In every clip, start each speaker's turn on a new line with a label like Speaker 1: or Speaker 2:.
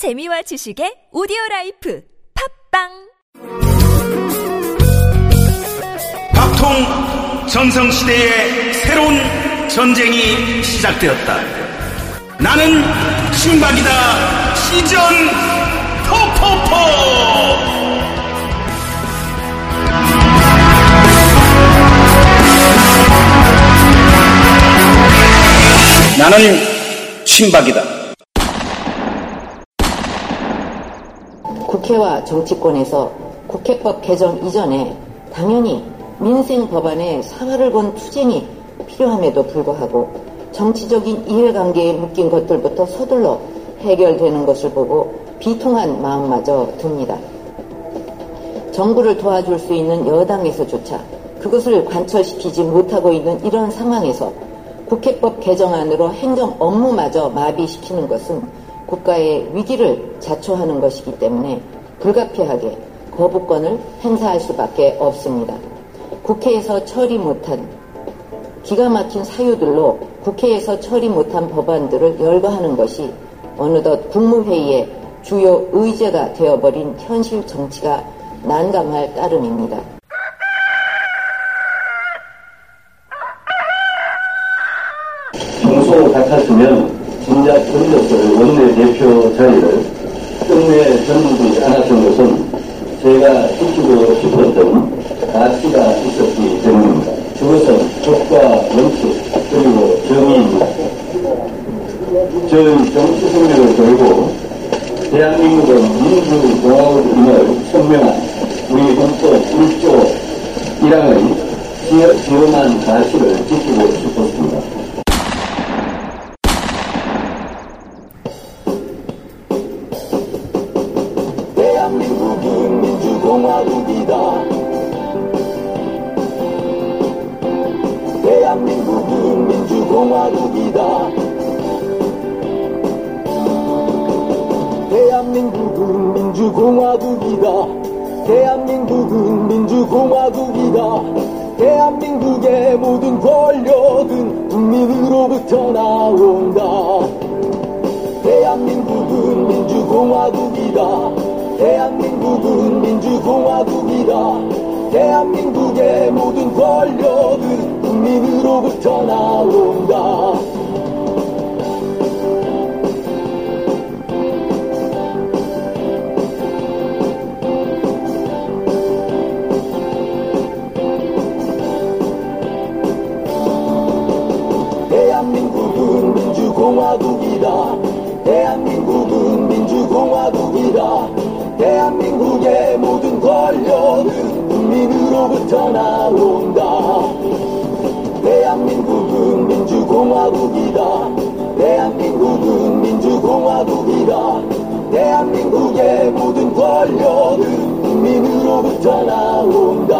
Speaker 1: 재미와 지식의 오디오 라이프 팝빵
Speaker 2: 박통 전성시대의 새로운 전쟁이 시작되었다. 나는 신박이다. 시전 포포포! 나는 신박이다.
Speaker 3: 국회와 정치권에서 국회법 개정 이전에 당연히 민생 법안에 사활을 건 투쟁이 필요함에도 불구하고 정치적인 이해관계에 묶인 것들부터 서둘러 해결되는 것을 보고 비통한 마음마저 듭니다. 정부를 도와줄 수 있는 여당에서조차 그것을 관철시키지 못하고 있는 이런 상황에서 국회법 개정안으로 행정 업무마저 마비시키는 것은 국가의 위기를 자초하는 것이기 때문에 불가피하게 거부권을 행사할 수밖에 없습니다. 국회에서 처리 못한 기가 막힌 사유들로 국회에서 처리 못한 법안들을 열거하는 것이 어느덧 국무회의의 주요 의제가 되어버린 현실 정치가 난감할 따름입니다.
Speaker 4: 평소 같았으면 진작 던졌을 원내 대표 자리를 끝내 전문이 않았던 것은 제가 지키고 싶었던 가치가 있었기 때문입니다. 그것은 법과 원칙 그리고 정의입니다. 저희 정치 생명을 걸고 대한민국은 민주공화국임을 선명한 우리 헌법 1조 1항의 지엄한 가치를 지키고 싶었습니다. 나온다. 대한민국은 민주공화국이다. 대한민국은 민주공화국이다. 대한민국의 모든 권력은 국민으로부터 나온다. 대한민국은 민주공화국이다. 대한민국은 민주공화국이다. 대한민국의 모든 권력은 국민으로부터 나온다.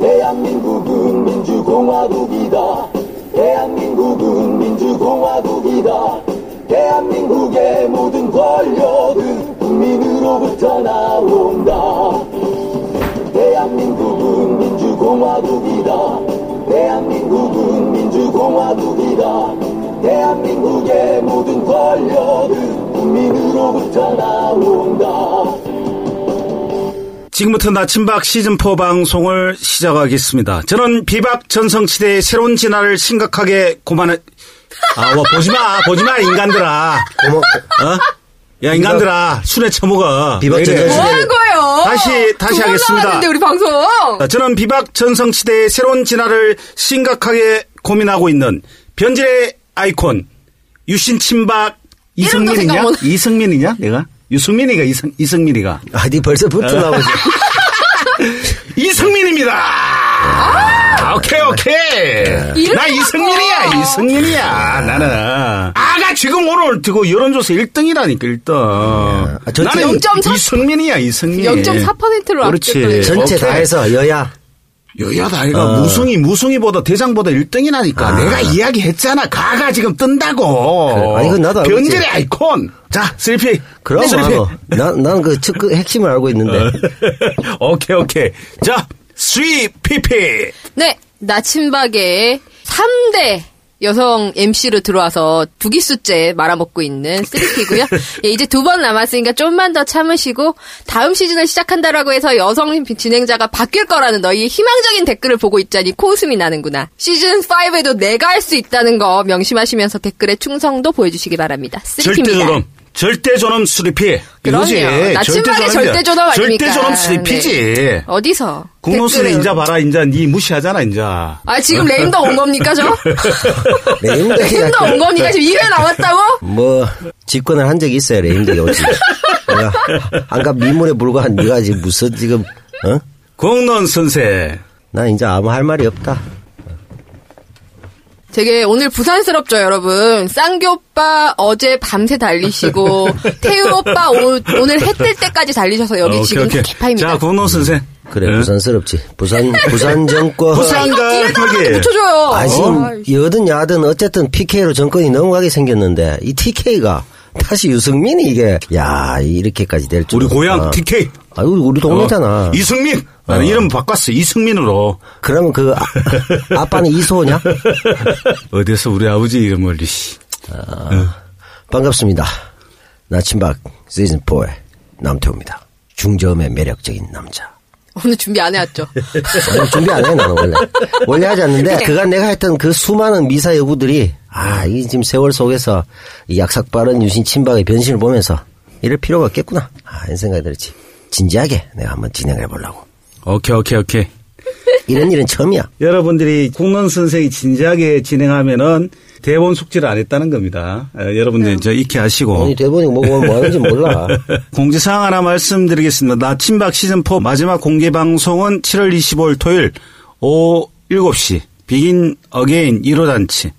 Speaker 4: 대한민국은 민주공화국이다. 대한민국은 민주공화국이다. 대한민국의 모든 권력은 국민으로부터 나온다. 대한민국은 민주공화국이다. 대한민국은 민주공화국이다. 대한민국의 모든 권력은 국민으로부터 나온다.
Speaker 2: 지금부터 나침박 시즌4 방송을 시작하겠습니다. 저는 비박 전성시대의 새로운 진화를 심각하게 고만해, 아, 뭐, 보지 마, 보지 마, 인간들아.
Speaker 5: 고마,
Speaker 2: 어? 야, 인간들아, 술에 처먹어.
Speaker 5: 비박
Speaker 2: 왜 이래?
Speaker 5: 전성시대.
Speaker 6: 뭐 하는 거예요?
Speaker 2: 다시, 다시 하겠습니다.
Speaker 6: 나왔는데 우리 방송.
Speaker 2: 자, 저는 비박 전성 시대의 새로운 진화를 심각하게 고민하고 있는 변질의 아이콘, 유신
Speaker 6: 생각
Speaker 2: 이승민이냐?
Speaker 6: 못-
Speaker 2: 이승민이냐? 내가? 유승민이가 이승, 이승민이가.
Speaker 5: 아, 니 벌써 붙어 나오지.
Speaker 2: 이승민입니다. 아, 오케이.
Speaker 6: 이름
Speaker 2: 나 이승민이야. 이승민이야 나는. 아가 지금 오늘 듣고 여론조사 1등이라니까 1등.
Speaker 5: 아, 전체
Speaker 2: 나는
Speaker 6: 0.4
Speaker 2: 이승민이야 이승민.
Speaker 6: 0.4%로
Speaker 2: 그렇지.
Speaker 5: 전체 다. 해서 여야.
Speaker 2: 여야 다이가
Speaker 5: 어.
Speaker 2: 무승이 무승이보다 대장보다 1등이라니까
Speaker 5: 아.
Speaker 2: 내가 이야기했잖아 가가 지금 뜬다고
Speaker 5: 그래. 아니, 그건 나도 알고.
Speaker 2: 변질의 아이콘 자 슬피
Speaker 5: 그럼
Speaker 2: 슬피
Speaker 5: 뭐, 난, 난 그, 핵심을 알고 있는데.
Speaker 2: 오케이 오케이 자 3PP
Speaker 6: 네, 나침박의 3대 여성 MC로 들어와서 두 기수째 말아먹고 있는 쓰리피고요. 예, 이제 두 번 남았으니까 좀만 더 참으시고 다음 시즌을 시작한다라고 해서 여성 진행자가 바뀔 거라는 너희 희망적인 댓글을 보고 있자니 코웃음이 나는구나. 시즌 5에도 내가 할 수 있다는 거 명심하시면서 댓글에 충성도 보여주시기 바랍니다. 쓰리피입니다.
Speaker 2: 절대존엄.
Speaker 6: 그럼요.
Speaker 2: 이거지.
Speaker 6: 나침반의 절대존엄 아닙니까?
Speaker 2: 절대존엄 수리피지.
Speaker 6: 어디서?
Speaker 2: 국노수는
Speaker 6: 댓글을-
Speaker 2: 인자 봐라, 인자 니 무시하잖아, 인자.
Speaker 6: 아 지금 레임도 온 겁니까 저?
Speaker 5: 레임덕이
Speaker 6: 레임도 온 겁니까 지금 2회 나왔다고?
Speaker 5: 뭐 집권을 한 적이 있어요 레임덕이 오지. 내가 아까 미물에 불과한 네가 지금 무슨 지금 어?
Speaker 2: 공론 선생.
Speaker 5: 나 이제 아무 할 말이 없다.
Speaker 6: 되게 오늘 부산스럽죠, 여러분. 쌍교 오빠 어제 밤새 달리시고 태우 오빠 오, 오늘 해 뜰 때까지 달리셔서 여기
Speaker 2: 어, 오케이,
Speaker 6: 지금
Speaker 2: 오케이.
Speaker 6: 개파입니다.
Speaker 2: 자, 공론 선생.
Speaker 5: 그래
Speaker 2: 예?
Speaker 5: 부산스럽지. 부산 부산 정권.
Speaker 2: 부산과
Speaker 6: 뒤에다가
Speaker 2: 거기.
Speaker 6: 붙여줘요.
Speaker 5: 아
Speaker 6: 어.
Speaker 5: 지금 여든 야든 어쨌든 PK로 정권이 넘어가게 생겼는데 이 TK가 다시 유승민이 이게 야 이렇게까지 될 줄.
Speaker 2: 우리 고향 TK.
Speaker 5: 아 우리 우리 동네잖아.
Speaker 2: 어, 이승민. 나는 이름 바꿨어. 이승민으로.
Speaker 5: 그러면 그 아, 아빠는 이소냐?
Speaker 2: 어디서 우리 아버지 이름을 이씨.
Speaker 5: 반갑습니다. 나침박 시즌 4의 남태우입니다. 중저음의 매력적인 남자.
Speaker 6: 오늘 준비 안 해왔죠.
Speaker 5: 아니, 준비 안 해, 나는 원래. 원래 하지 않는데, 그간 내가 했던 그 수많은 미사 여구들이, 아, 이 지금 세월 속에서 이 약삭 빠른 유신 친박의 변신을 보면서 이럴 필요가 없겠구나. 아, 이런 생각이 들었지. 진지하게 내가 한번 진행해 보려고.
Speaker 2: 오케이, 오케이, 오케이.
Speaker 5: 이런 일은 처음이야.
Speaker 2: 여러분들이 국론 선생이 진지하게 진행하면은 대본 숙지를 안 했다는 겁니다. 어, 여러분들 저 익히 하시고.
Speaker 5: 아니, 대본이 뭐, 뭐 하는지 몰라.
Speaker 2: 공지사항 하나 말씀드리겠습니다. 나 친박 시즌4 마지막 공개 방송은 7월 25일 토요일 오후 7시 Begin Again 1호 단치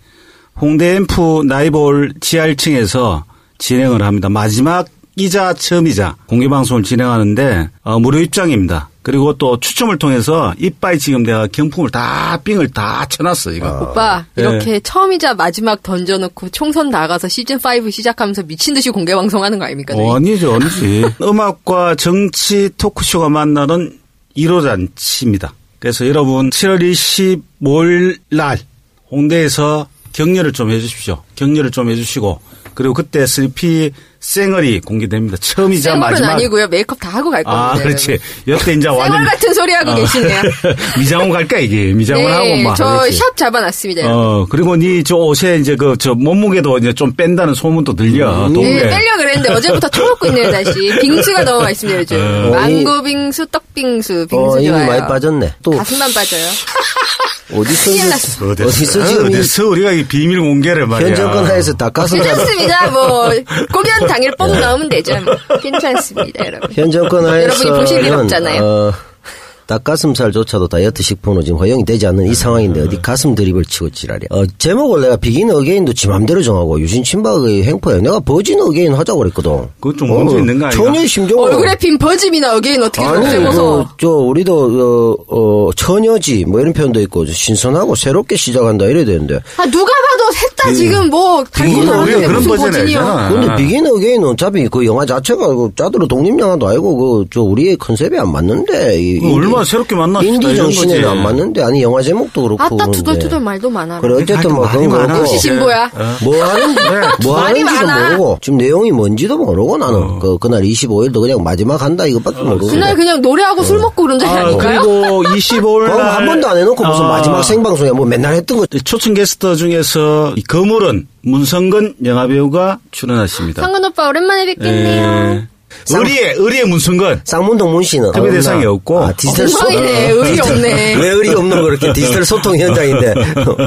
Speaker 2: 홍대 앰프 나이볼 지하층에서 진행을 합니다. 마지막 이자 처음이자 공개 방송을 진행하는데 어, 무료 입장입니다. 그리고 또 추첨을 통해서 이빠이 지금 내가 경품을 다 빙을 다 쳐놨어 이거.
Speaker 6: 오빠
Speaker 2: 예.
Speaker 6: 이렇게 처음이자 마지막 던져놓고 총선 나가서 시즌 5 시작하면서 미친 듯이 공개 방송하는 거 아닙니까?
Speaker 2: 어, 아니죠, 아니지. 음악과 정치 토크쇼가 만나는 1호 잔치입니다. 그래서 여러분 7월 25일 날 홍대에서 격려를 좀 해주십시오. 격려를 좀 해주시고 그리고 그때 슬피 쌩얼이 공개됩니다. 처음이자
Speaker 6: 생얼은
Speaker 2: 마지막.
Speaker 6: 아니고요. 메이크업 다 하고 갈 겁니다.
Speaker 2: 아, 그렇지. 여태 이제
Speaker 6: 생얼
Speaker 2: 완전
Speaker 6: 같은 소리 하고
Speaker 2: 어.
Speaker 6: 계시네요.
Speaker 2: 미장원 갈까 이게 미장원 하고 막.
Speaker 6: 저
Speaker 2: 그렇지.
Speaker 6: 샵 잡아놨습니다.
Speaker 2: 어 그리고 니저 옷에 이제 그 저 몸무게도 이제 좀 뺀다는 소문도 들려. 동네.
Speaker 6: 네, 빼려 그랬는데 어제부터 처먹고 있네요, 다시. 빙수가 넘어가 있습니다, 요즘.
Speaker 2: 어.
Speaker 6: 망고 빙수, 떡 빙수, 빙수
Speaker 5: 어,
Speaker 6: 좋아요.
Speaker 5: 많이 빠졌네. 또,
Speaker 6: 가슴만 빠져요.
Speaker 5: 어디서,
Speaker 6: 났어.
Speaker 5: 어디서 지금 이
Speaker 2: 어디서 우리가 이 비밀 공개를 말이야.
Speaker 5: 현 정권 하에서 닭가슴살,
Speaker 6: 괜찮습니다. 뭐 공연 당일 뽕 넣으면 되죠. 뭐. 괜찮습니다, 여러분.
Speaker 5: 현 정권
Speaker 6: 여러분이 보실 일 없잖아요.
Speaker 5: 어, 닭가슴살조차도 다이어트 식품으로 지금 허용이 되지 않는 이 상황인데 어디 가슴 드립을 치고 지랄이야. 어, 제목을 내가 Begin Again도 지 맘대로 정하고 유신 친박의 횡포야. 내가 Virgin Again 하자고 그랬거든.
Speaker 2: 그거 좀 문제 있는 거 아닌가?
Speaker 5: 처녀의 심정을
Speaker 6: 얼굴에 핀 버짐이나 again 어떻게
Speaker 5: 아니, 그, 저, 우리도, 어, 어, 처녀지, 뭐 이런 표현도 있고, 신선하고 새롭게 시작한다, 이래야 되는데.
Speaker 6: 아, 누가 봐도 셋다 지금 뭐 달고
Speaker 5: Begin Again
Speaker 2: 그런 버전이. 아니잖아.
Speaker 5: 근데
Speaker 2: 아.
Speaker 5: 비긴 어게인은 어차피 그 영화 자체가 그 짜도로 독립영화도 아니고, 그, 저, 우리의 컨셉이 안 맞는데. 이-
Speaker 2: 그 얼마나 새롭게 만났다,
Speaker 5: 인디 정신에는. 안 맞는데. 아니, 영화 제목도 그렇고.
Speaker 6: 아따. 투덜투덜 말도 많아.
Speaker 5: 그래, 어쨌든 뭐, 그런
Speaker 2: 많아.
Speaker 5: 거고.
Speaker 6: 역시 진보야.
Speaker 5: 뭐 하는, 뭐
Speaker 6: 많이
Speaker 5: 하는지도
Speaker 6: 많아.
Speaker 5: 모르고, 지금 내용이 뭔지도 모르고, 나는.
Speaker 2: 어.
Speaker 5: 그, 그날 25일도 그냥 마지막 한다, 이것밖에 모르고.
Speaker 6: 그날 그냥 노래하고 술 먹고 그런 적
Speaker 2: 아,
Speaker 6: 아닐까요?
Speaker 2: 그리고 25일
Speaker 5: 그거
Speaker 2: 날.
Speaker 5: 한 번도 안 해놓고 무슨
Speaker 2: 아,
Speaker 5: 마지막 생방송에 뭐 맨날 했던 거.
Speaker 2: 초청 게스트 중에서 이 거물은 문성근 영화배우가 출연하십니다.
Speaker 6: 상근 오빠 오랜만에 뵙겠네요.
Speaker 2: 예. 의리의, 의리의 문성근.
Speaker 5: 쌍문동 문 씨는.
Speaker 2: 특별? 대상이 없고.
Speaker 5: 아, 디지털. 소통.
Speaker 6: 의리 없네.
Speaker 5: 왜 의리 없는 거 이렇게 디지털 소통 현장인데.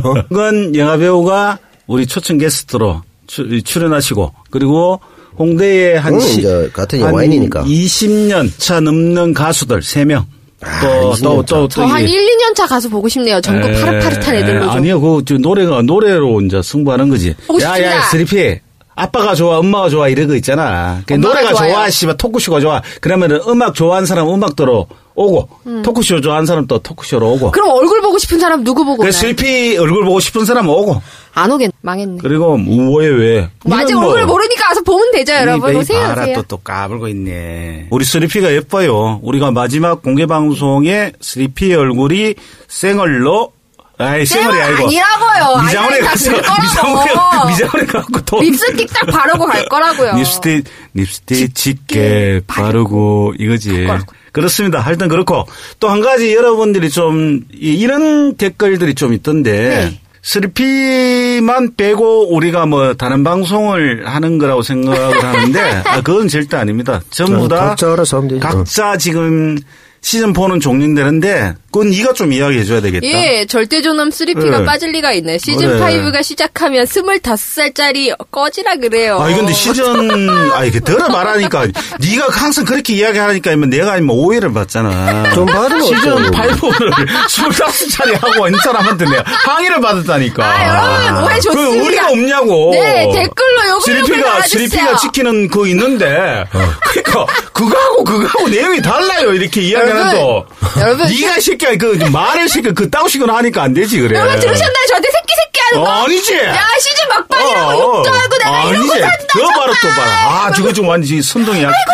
Speaker 5: 어?
Speaker 2: 건 영화 배우가 우리 초청 게스트로 출- 출연하시고 그리고 홍대에 한
Speaker 5: 그건
Speaker 2: 시-
Speaker 5: 이제 같은
Speaker 2: 한
Speaker 5: 영화인이니까.
Speaker 2: 20년 차 넘는 가수들 3명.
Speaker 5: 아,
Speaker 2: 또,
Speaker 5: 20년
Speaker 2: 또,
Speaker 5: 차.
Speaker 2: 또,
Speaker 6: 저
Speaker 2: 또.
Speaker 6: 한
Speaker 2: 이게-
Speaker 6: 1, 2년 차 가서 보고 싶네요. 전국
Speaker 2: 에,
Speaker 6: 파릇파릇한 애들로 좀.
Speaker 2: 아니요, 그, 저 노래가, 노래로 이제 승부하는 거지.
Speaker 6: 보고
Speaker 2: 야,
Speaker 6: 싶습니다.
Speaker 2: 야, 스리피. 아빠가 좋아, 엄마가 좋아, 이런 거 있잖아. 그
Speaker 6: 엄마가
Speaker 2: 노래가
Speaker 6: 좋아요.
Speaker 2: 좋아, 씨발, 토크쇼가 좋아. 그러면은 음악 좋아하는 사람 음악도로 오고, 토크쇼 좋아하는 사람 또 토크쇼로 오고.
Speaker 6: 음. 그럼 얼굴 보고 싶은 사람 누구 보고
Speaker 2: 그
Speaker 6: 오나요?
Speaker 2: 스리피 얼굴 보고 싶은 사람 오고.
Speaker 6: 안 오겠, 망했네.
Speaker 2: 그리고 뭐, 왜, 왜.
Speaker 6: 뭐
Speaker 2: 뭐-
Speaker 6: 얼굴 모르니까 와서 보면 되죠, 여러분.
Speaker 2: 이
Speaker 6: 오세요,
Speaker 2: 봐라
Speaker 6: 오세요.
Speaker 2: 또, 또 까불고 있네. 우리 스리피가 예뻐요. 우리가 마지막 공개 방송에 스리피 얼굴이 생얼로 아이,
Speaker 6: 쌩얼
Speaker 2: 쌩얼이 아니고.
Speaker 6: 아니라고요.
Speaker 2: 미장원에 가서. 미장원에, 미장원에 가고 돈.
Speaker 6: 립스틱 딱 바르고 갈 거라고요.
Speaker 2: 립스틱, 립스틱 짙게 바르고 이거지. 그렇습니다. 하여튼 그렇고 또 한 가지 여러분들이 좀 이- 이런 댓글들이 좀 있던데
Speaker 6: 네.
Speaker 2: 3P만 빼고 우리가 뭐 다른 방송을 하는 거라고 생각을 하는데 아, 그건 절대 아닙니다. 전부
Speaker 5: 어,
Speaker 2: 다
Speaker 5: 각자 알아서 하면 되지.
Speaker 2: 각자 지금 시즌 4는 종료되는데 그건 네가 좀 이야기해 줘야 되겠다.
Speaker 6: 예, 절대존엄 3P가
Speaker 2: 네.
Speaker 6: 빠질 리가 있네. 시즌
Speaker 2: 그래.
Speaker 6: 5가 시작하면 25살짜리 꺼지라 그래요.
Speaker 2: 아, 근데 시즌, 아, 이게 들어 말하니까, 네가 항상 그렇게 이야기하니까, 내가 아니면 오해를 받잖아.
Speaker 5: 좀 받으면
Speaker 2: 시즌
Speaker 5: 어쩌고.
Speaker 2: 5를 25살이 하고 있는 사람한테 내가 항의를 받았다니까.
Speaker 6: 아, 여러분, 오해 좋습니다.
Speaker 2: 그 우리가 없냐고.
Speaker 6: 네, 댓글로 요거 요거
Speaker 2: 3P가,
Speaker 6: 달아주세요.
Speaker 2: 3P가 지키는 그거 있는데, 그니까, 그거하고 그거하고 내용이 달라요, 이렇게 이야기 하는 거.
Speaker 6: 여러분,
Speaker 2: 네가 새끼야, 그, 말을 새끼, 그 따오시거나 하니까 안 되지, 그래.
Speaker 6: 여러분 들으셨나요? 저한테 새끼 새끼 하는 거?
Speaker 2: 어, 아니지.
Speaker 6: 야, 시즌 막판이라고
Speaker 2: 어,
Speaker 6: 욕도 하고 내가 이러고
Speaker 2: 아니지.
Speaker 6: 산다.
Speaker 2: 저 봐라 또 봐라. 아 저거 좀 완전히 선동이야. 아이고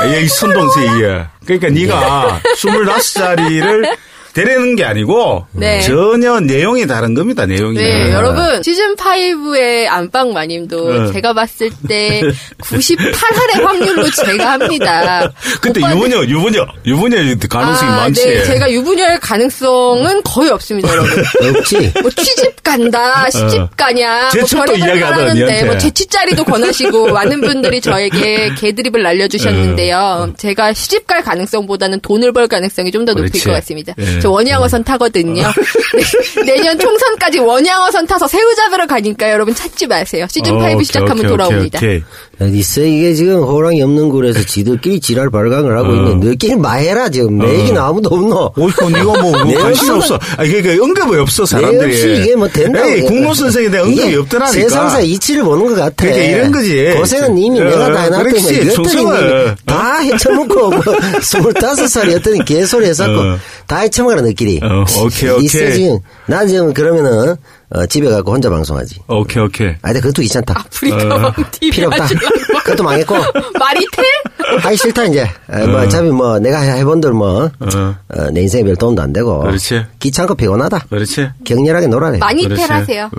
Speaker 2: 서러워라. 이 선동세 이야. 그러니까 네가 25살이를 데리는 게 아니고
Speaker 6: 네.
Speaker 2: 전혀 내용이 다른 겁니다. 내용이.
Speaker 6: 네, 여러분 시즌 5의 안방 마님도
Speaker 2: 네.
Speaker 6: 제가 봤을 때 98할의 확률로 제가 합니다.
Speaker 2: 근데 유부녀, 유부녀, 유부녀 가능성이
Speaker 6: 아,
Speaker 2: 많지.
Speaker 6: 네, 제가 유부녀일 가능성은 거의 없습니다, 여러분.
Speaker 5: 없지.
Speaker 6: 뭐 취집 간다, 시집 가냐, 뭐
Speaker 2: 제첩도
Speaker 6: 별의별 걸
Speaker 2: 이야기하더라,
Speaker 6: 하는데. 뭐 제치짜리도 권하시고 많은 분들이 저에게 개드립을 날려주셨는데요. 제가 시집 갈 가능성보다는 돈을 벌 가능성이 좀 더 높을. 것 같습니다.
Speaker 2: 예.
Speaker 6: 저 원양어선 타거든요. 네, 내년 총선까지 원양어선 타서 새우 잡으러 가니까 여러분 찾지 마세요. 시즌
Speaker 2: 어,
Speaker 6: 5
Speaker 2: 오케이,
Speaker 6: 시작하면
Speaker 2: 오케이,
Speaker 6: 돌아옵니다.
Speaker 2: 오케이,
Speaker 5: 있어 이게 지금 호랑이 없는 굴에서 지들끼리 지랄 발광을 하고
Speaker 2: 어.
Speaker 5: 있는 너끼리 마해라 지금 내 얘기는 아무도 없노.
Speaker 2: 오이코 니가 뭐, 뭐 관심 없어. 아 이게 그 언급이 없어
Speaker 5: 내
Speaker 2: 사람들이.
Speaker 5: 없이 이게 뭐 된다고.
Speaker 2: 에이, 국노 선생에 대한 언급이 없더라니까.
Speaker 5: 세상사 이치를 보는 것 같아.
Speaker 2: 그러니까 이런 거지.
Speaker 5: 고생은
Speaker 2: 어,
Speaker 5: 내가 다 해놨더니
Speaker 2: 그렇지.
Speaker 5: 이것들이. 님이 다 헤쳐먹고 뭐 스물다섯 살이었더니 개소리 해갖고
Speaker 2: 어.
Speaker 5: 다 헤쳐먹 어라 너끼리.
Speaker 2: 어, 오케이, 오케이.
Speaker 5: 있어 지금. 난 지금 그러면은 어, 집에 가고 혼자 방송하지.
Speaker 2: 오케이 오케이.
Speaker 5: 아, 근데 그것도 귀찮다.
Speaker 6: 아프리카 TV
Speaker 5: 필요 없다. 그것도 망했고.
Speaker 6: 마리텔?
Speaker 5: 하기 싫다 이제. 아, 뭐 어차피 뭐 내가 해본 대로 뭐.
Speaker 2: 어.
Speaker 5: 어, 내 인생에 별 도움도 안 되고.
Speaker 2: 그렇지.
Speaker 5: 귀찮고 피곤하다.
Speaker 2: 그렇지.
Speaker 5: 격렬하게 놀아래.
Speaker 6: 마리텔
Speaker 2: 그렇지.
Speaker 6: 하세요.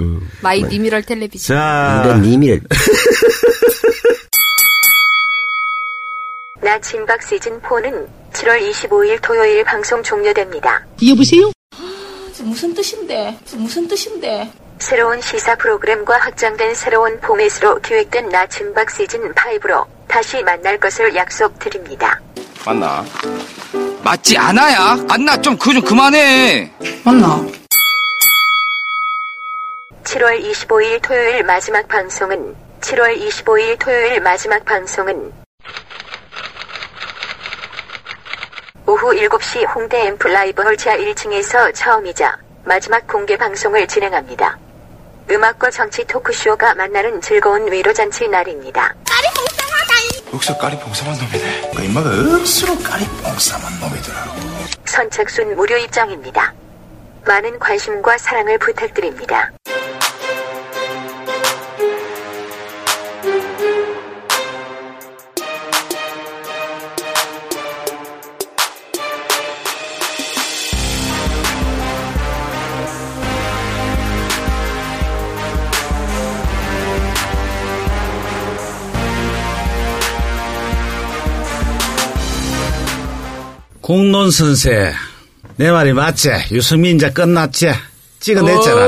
Speaker 6: my 니미럴 텔레비전.
Speaker 2: 자,
Speaker 5: 님
Speaker 7: 나 친박 시즌 4는 7월 25일 토요일 방송 종료됩니다.
Speaker 8: 무슨 뜻인데? 무슨 뜻인데?
Speaker 7: 새로운 시사 프로그램과 확장된 새로운 포맷으로 기획된 나 진박 시즌 5로 다시 만날 것을 약속드립니다.
Speaker 9: 맞나? 맞지 않아야? 안나 좀 그거 좀 그만해.
Speaker 8: 맞나?
Speaker 7: 7월 25일 토요일 마지막 방송은 7월 25일 토요일 마지막 방송은 오후 7시 홍대 앰프 라이브 홀 지하 1층에서 처음이자 마지막 공개 방송을 진행합니다. 음악과 정치 토크쇼가 만나는 즐거운 위로잔치 날입니다.
Speaker 10: 여기서 까리 봉사만 놈이네. 그 인마가 억수로 까리 봉사만 놈이더라고.
Speaker 7: 선착순 무료 입장입니다. 많은 관심과 사랑을 부탁드립니다.
Speaker 2: 공론 선생. 내 말이 맞지? 유승민 이제 끝났지? 찍어냈잖아.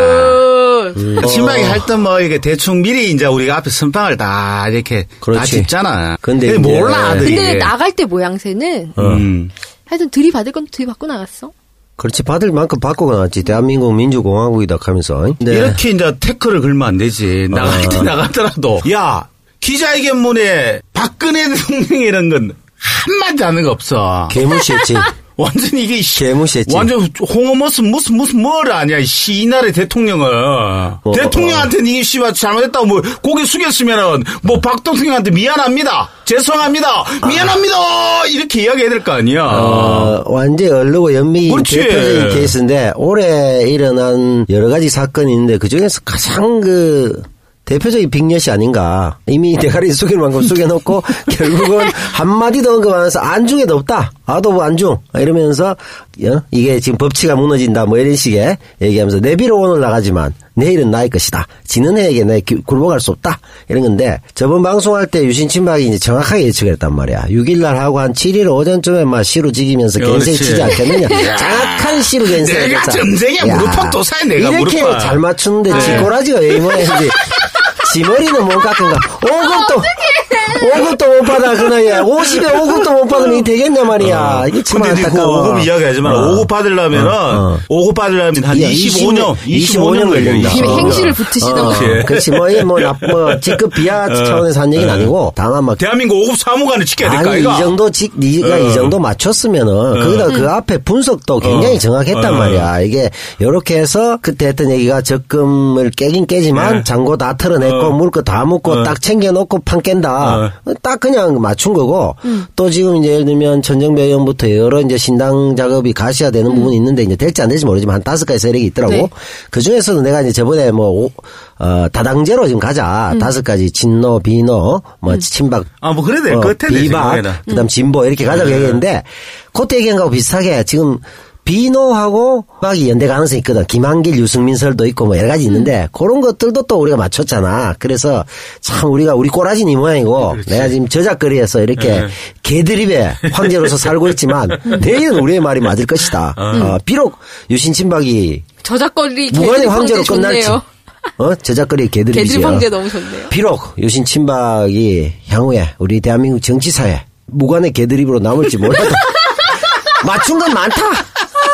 Speaker 6: 어,
Speaker 2: 심하게 할 때 뭐 이게 대충 미리 이제 우리가 앞에 선빵을 다 이렇게 다
Speaker 5: 그렇지.
Speaker 2: 짚잖아.
Speaker 5: 근데
Speaker 2: 근데 몰라 아들이.
Speaker 6: 근데 나갈 때 모양새는
Speaker 2: 음.
Speaker 6: 하여튼 들이받을 건 들이받고 나갔어.
Speaker 5: 그렇지 받을 만큼 받고 나왔지 대한민국 민주공화국이다 하면서 네.
Speaker 2: 이렇게 이제 태클을 걸면 안 되지. 나갈 때 나가더라도. 야, 기자회견문에 박근혜 대통령이라는 건 한마디 하는 거 없어.
Speaker 5: 개무시했지.
Speaker 2: 완전 이게 씨,
Speaker 5: 개무시했지.
Speaker 2: 완전 홍어 무슨 무슨 무슨 뭘 아니야 이 나라의 대통령을.
Speaker 5: 어,
Speaker 2: 대통령한테는 이게 씨발 잘못했다고 뭐 고개 숙였으면은 뭐 박 대통령한테 미안합니다. 죄송합니다. 미안합니다. 이렇게 이야기해야 될 거 아니야.
Speaker 5: 어, 완전 얼르고
Speaker 2: 그렇지.
Speaker 5: 대표적인 케이스인데 올해 일어난 여러 가지 사건이 있는데 그 중에서 가장 그 대표적인 빅엿이 아닌가. 이미 대가리 숙일 만큼 숙여놓고 결국은 한마디도 언급하면서 안중에도 없다. 아도 안중 이러면서 어? 이게 지금 법치가 무너진다 뭐 이런 식의 얘기하면서 내비로 오늘 나가지만 내일은 나의 것이다. 지는 해에게 내 굴복할 수 없다. 이런 건데 저번 방송할 때 유신 친박이 이제 정확하게 예측을 했단 말이야. 6일날 하고 한 7일 오전쯤에 막 시루 지기면서 겐세. 치지 않겠느냐. 정확한 시루 겐세.
Speaker 2: 내가 점쟁이야. 무릎팍 도사야, 내가
Speaker 5: 이렇게
Speaker 2: 무릎팍.
Speaker 5: 잘 맞추는데
Speaker 2: 네.
Speaker 5: 지꼬라지가 왜이 모양인지. 지 머리는 못 깎은가. 5급도, 5급도 못 받아, 그 나이에. 50에 5급도 못 받으면 이 되겠냐 말이야. 이게 참
Speaker 2: 어. 근데 그
Speaker 5: 안타까워.
Speaker 2: 5급 이야기하지만
Speaker 5: 어.
Speaker 2: 5급 받으려면은
Speaker 5: 어, 어.
Speaker 2: 5급 받으려면 한
Speaker 5: 야,
Speaker 2: 25년,
Speaker 5: 25
Speaker 2: 25년 걸린다.
Speaker 5: 어.
Speaker 6: 행실을 붙으시던
Speaker 5: 어,
Speaker 6: 거.
Speaker 2: 그렇지.
Speaker 5: 그렇지. 뭐, 뭐, 나, 뭐, 직급 비하 차원에서 한 얘기는 아니고, 다만 막.
Speaker 2: 대한민국 5급 사무관을 지켜야 될까,
Speaker 5: 아니, 이? 정도 직, 네가
Speaker 2: 어.
Speaker 5: 이 정도 맞췄으면은, 거기다 그 앞에 분석도 굉장히
Speaker 2: 어.
Speaker 5: 정확했단
Speaker 2: 어.
Speaker 5: 말이야. 이게, 요렇게 해서, 그때 했던 얘기가 적금을 깨긴 깨지만,
Speaker 2: 네.
Speaker 5: 잔고 다 털어냈고,
Speaker 2: 어.
Speaker 5: 물거다 묻고,
Speaker 2: 어.
Speaker 5: 딱 챙겨놓고 판 깬다. 딱 그냥 맞춘 거고, 또 지금 이제 예를 들면, 천정배 의원부터 여러 이제 신당 작업이 가셔야 되는 부분이 있는데, 이제 될지 안 될지 모르지만, 한 다섯 가지 세력이 있더라고.
Speaker 6: 네.
Speaker 5: 그 중에서도 내가 이제 저번에 뭐, 오- 어, 다당제로 지금 가자. 다섯 가지, 진노, 비노, 뭐, 친박,
Speaker 2: 아, 뭐, 그래야 될
Speaker 5: 어,
Speaker 2: 것 같아, 내
Speaker 5: 비박. 그다음 진보 이렇게 가자고 얘기했는데 그때 얘기한 거하고 비슷하게 지금 비노하고 박이 연대 가능성이 있거든. 김한길, 유승민 설도 있고 뭐 여러 가지 있는데 그런 것들도 또 우리가 맞췄잖아. 그래서 참 우리가 우리 꼬라진 이 모양이고 내가 지금 저작거리에서 이렇게
Speaker 2: 네.
Speaker 5: 개드립의 황제로서 살고 있지만 내일은 우리의 말이 맞을 것이다. 어, 비록 유신 친박이
Speaker 6: 저작거리
Speaker 5: 무관의 황제로
Speaker 6: 황제
Speaker 5: 끝날지. 어? 저작거리 개드립이지.
Speaker 6: 개드립 황제 너무 좋네요.
Speaker 5: 비록 유신 친박이 향후에 우리 대한민국 정치사에 무관의 개드립으로 남을지 몰라도 맞춘 건 많다.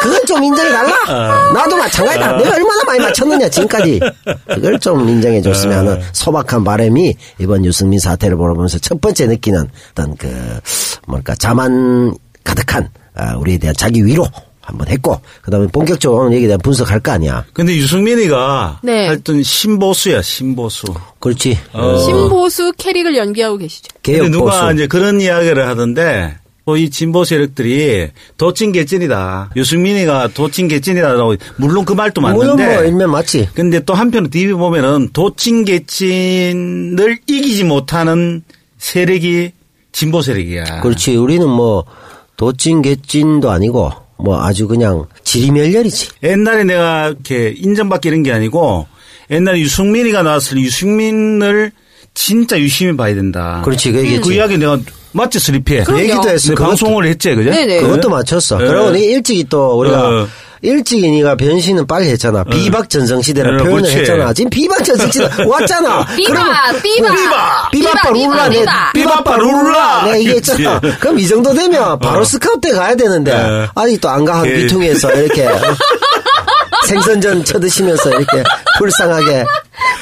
Speaker 5: 그건 좀 인정해 달라. 나도 마찬가지다. 내가 얼마나 많이 맞췄느냐 지금까지. 그걸 좀 인정해 줬으면 하는 소박한 바람이 이번 유승민 사태를 보면서 첫 번째 느끼는 어떤 그 뭘까 자만 가득한 아, 우리에 대한 자기 위로 한번 했고 그다음에 본격적으로 오늘 얘기에 대한 분석할 거 아니야.
Speaker 2: 근데 유승민이가
Speaker 6: 네.
Speaker 2: 하여튼 신보수야, 신보수.
Speaker 5: 그렇지.
Speaker 2: 어.
Speaker 6: 신보수 캐릭을 연기하고 계시죠.
Speaker 2: 근데 누가
Speaker 5: 보수.
Speaker 2: 이제 그런 이야기를 하던데, 뭐 이 진보 세력들이 도찐 개찐이다. 유승민이가 도찐 개찐이다라고 물론 그 말도
Speaker 5: 물론
Speaker 2: 맞는데.
Speaker 5: 뭐 일면 맞지.
Speaker 2: 근데 또 한편으로 뒤에 보면은 도찐 개찐을 이기지 못하는 세력이 진보 세력이야.
Speaker 5: 그렇지. 우리는 뭐 도찐 개찐도 아니고 뭐 아주 그냥 지리멸렬이지.
Speaker 2: 옛날에 내가 이렇게 인정받기 이런 게 아니고 옛날에 유승민이가 나왔을 때 유승민을 진짜 유심히 봐야 된다.
Speaker 5: 그렇지. 그 얘기했지.
Speaker 2: 그 이야기 내가 맞지 스리피에
Speaker 6: 그럼요.
Speaker 5: 얘기도 했어.
Speaker 2: 방송을 했지 그죠?
Speaker 6: 네네.
Speaker 5: 그것도 맞췄어.
Speaker 2: 네.
Speaker 5: 그러고 니 일찍이 또 우리가
Speaker 2: 어.
Speaker 5: 일찍이 네가 변신은 빨리 했잖아. 비박 전성 시대라
Speaker 2: 네,
Speaker 5: 표현을
Speaker 2: 그렇지.
Speaker 5: 했잖아. 지금 비박 전성 시대 왔잖아. 그러면
Speaker 6: 삐바,
Speaker 5: 비바,
Speaker 6: 삐바,
Speaker 5: 룰라, 내
Speaker 6: 삐바.
Speaker 5: 비바빠 룰라. 내가 얘기했잖아.
Speaker 2: 그렇지.
Speaker 5: 그럼 이 정도 되면 바로 스카우트 가야 되는데
Speaker 2: 네.
Speaker 5: 아직도 안 가한
Speaker 2: 예.
Speaker 5: 비퉁에서 이렇게 생선전 쳐드시면서 이렇게 불쌍하게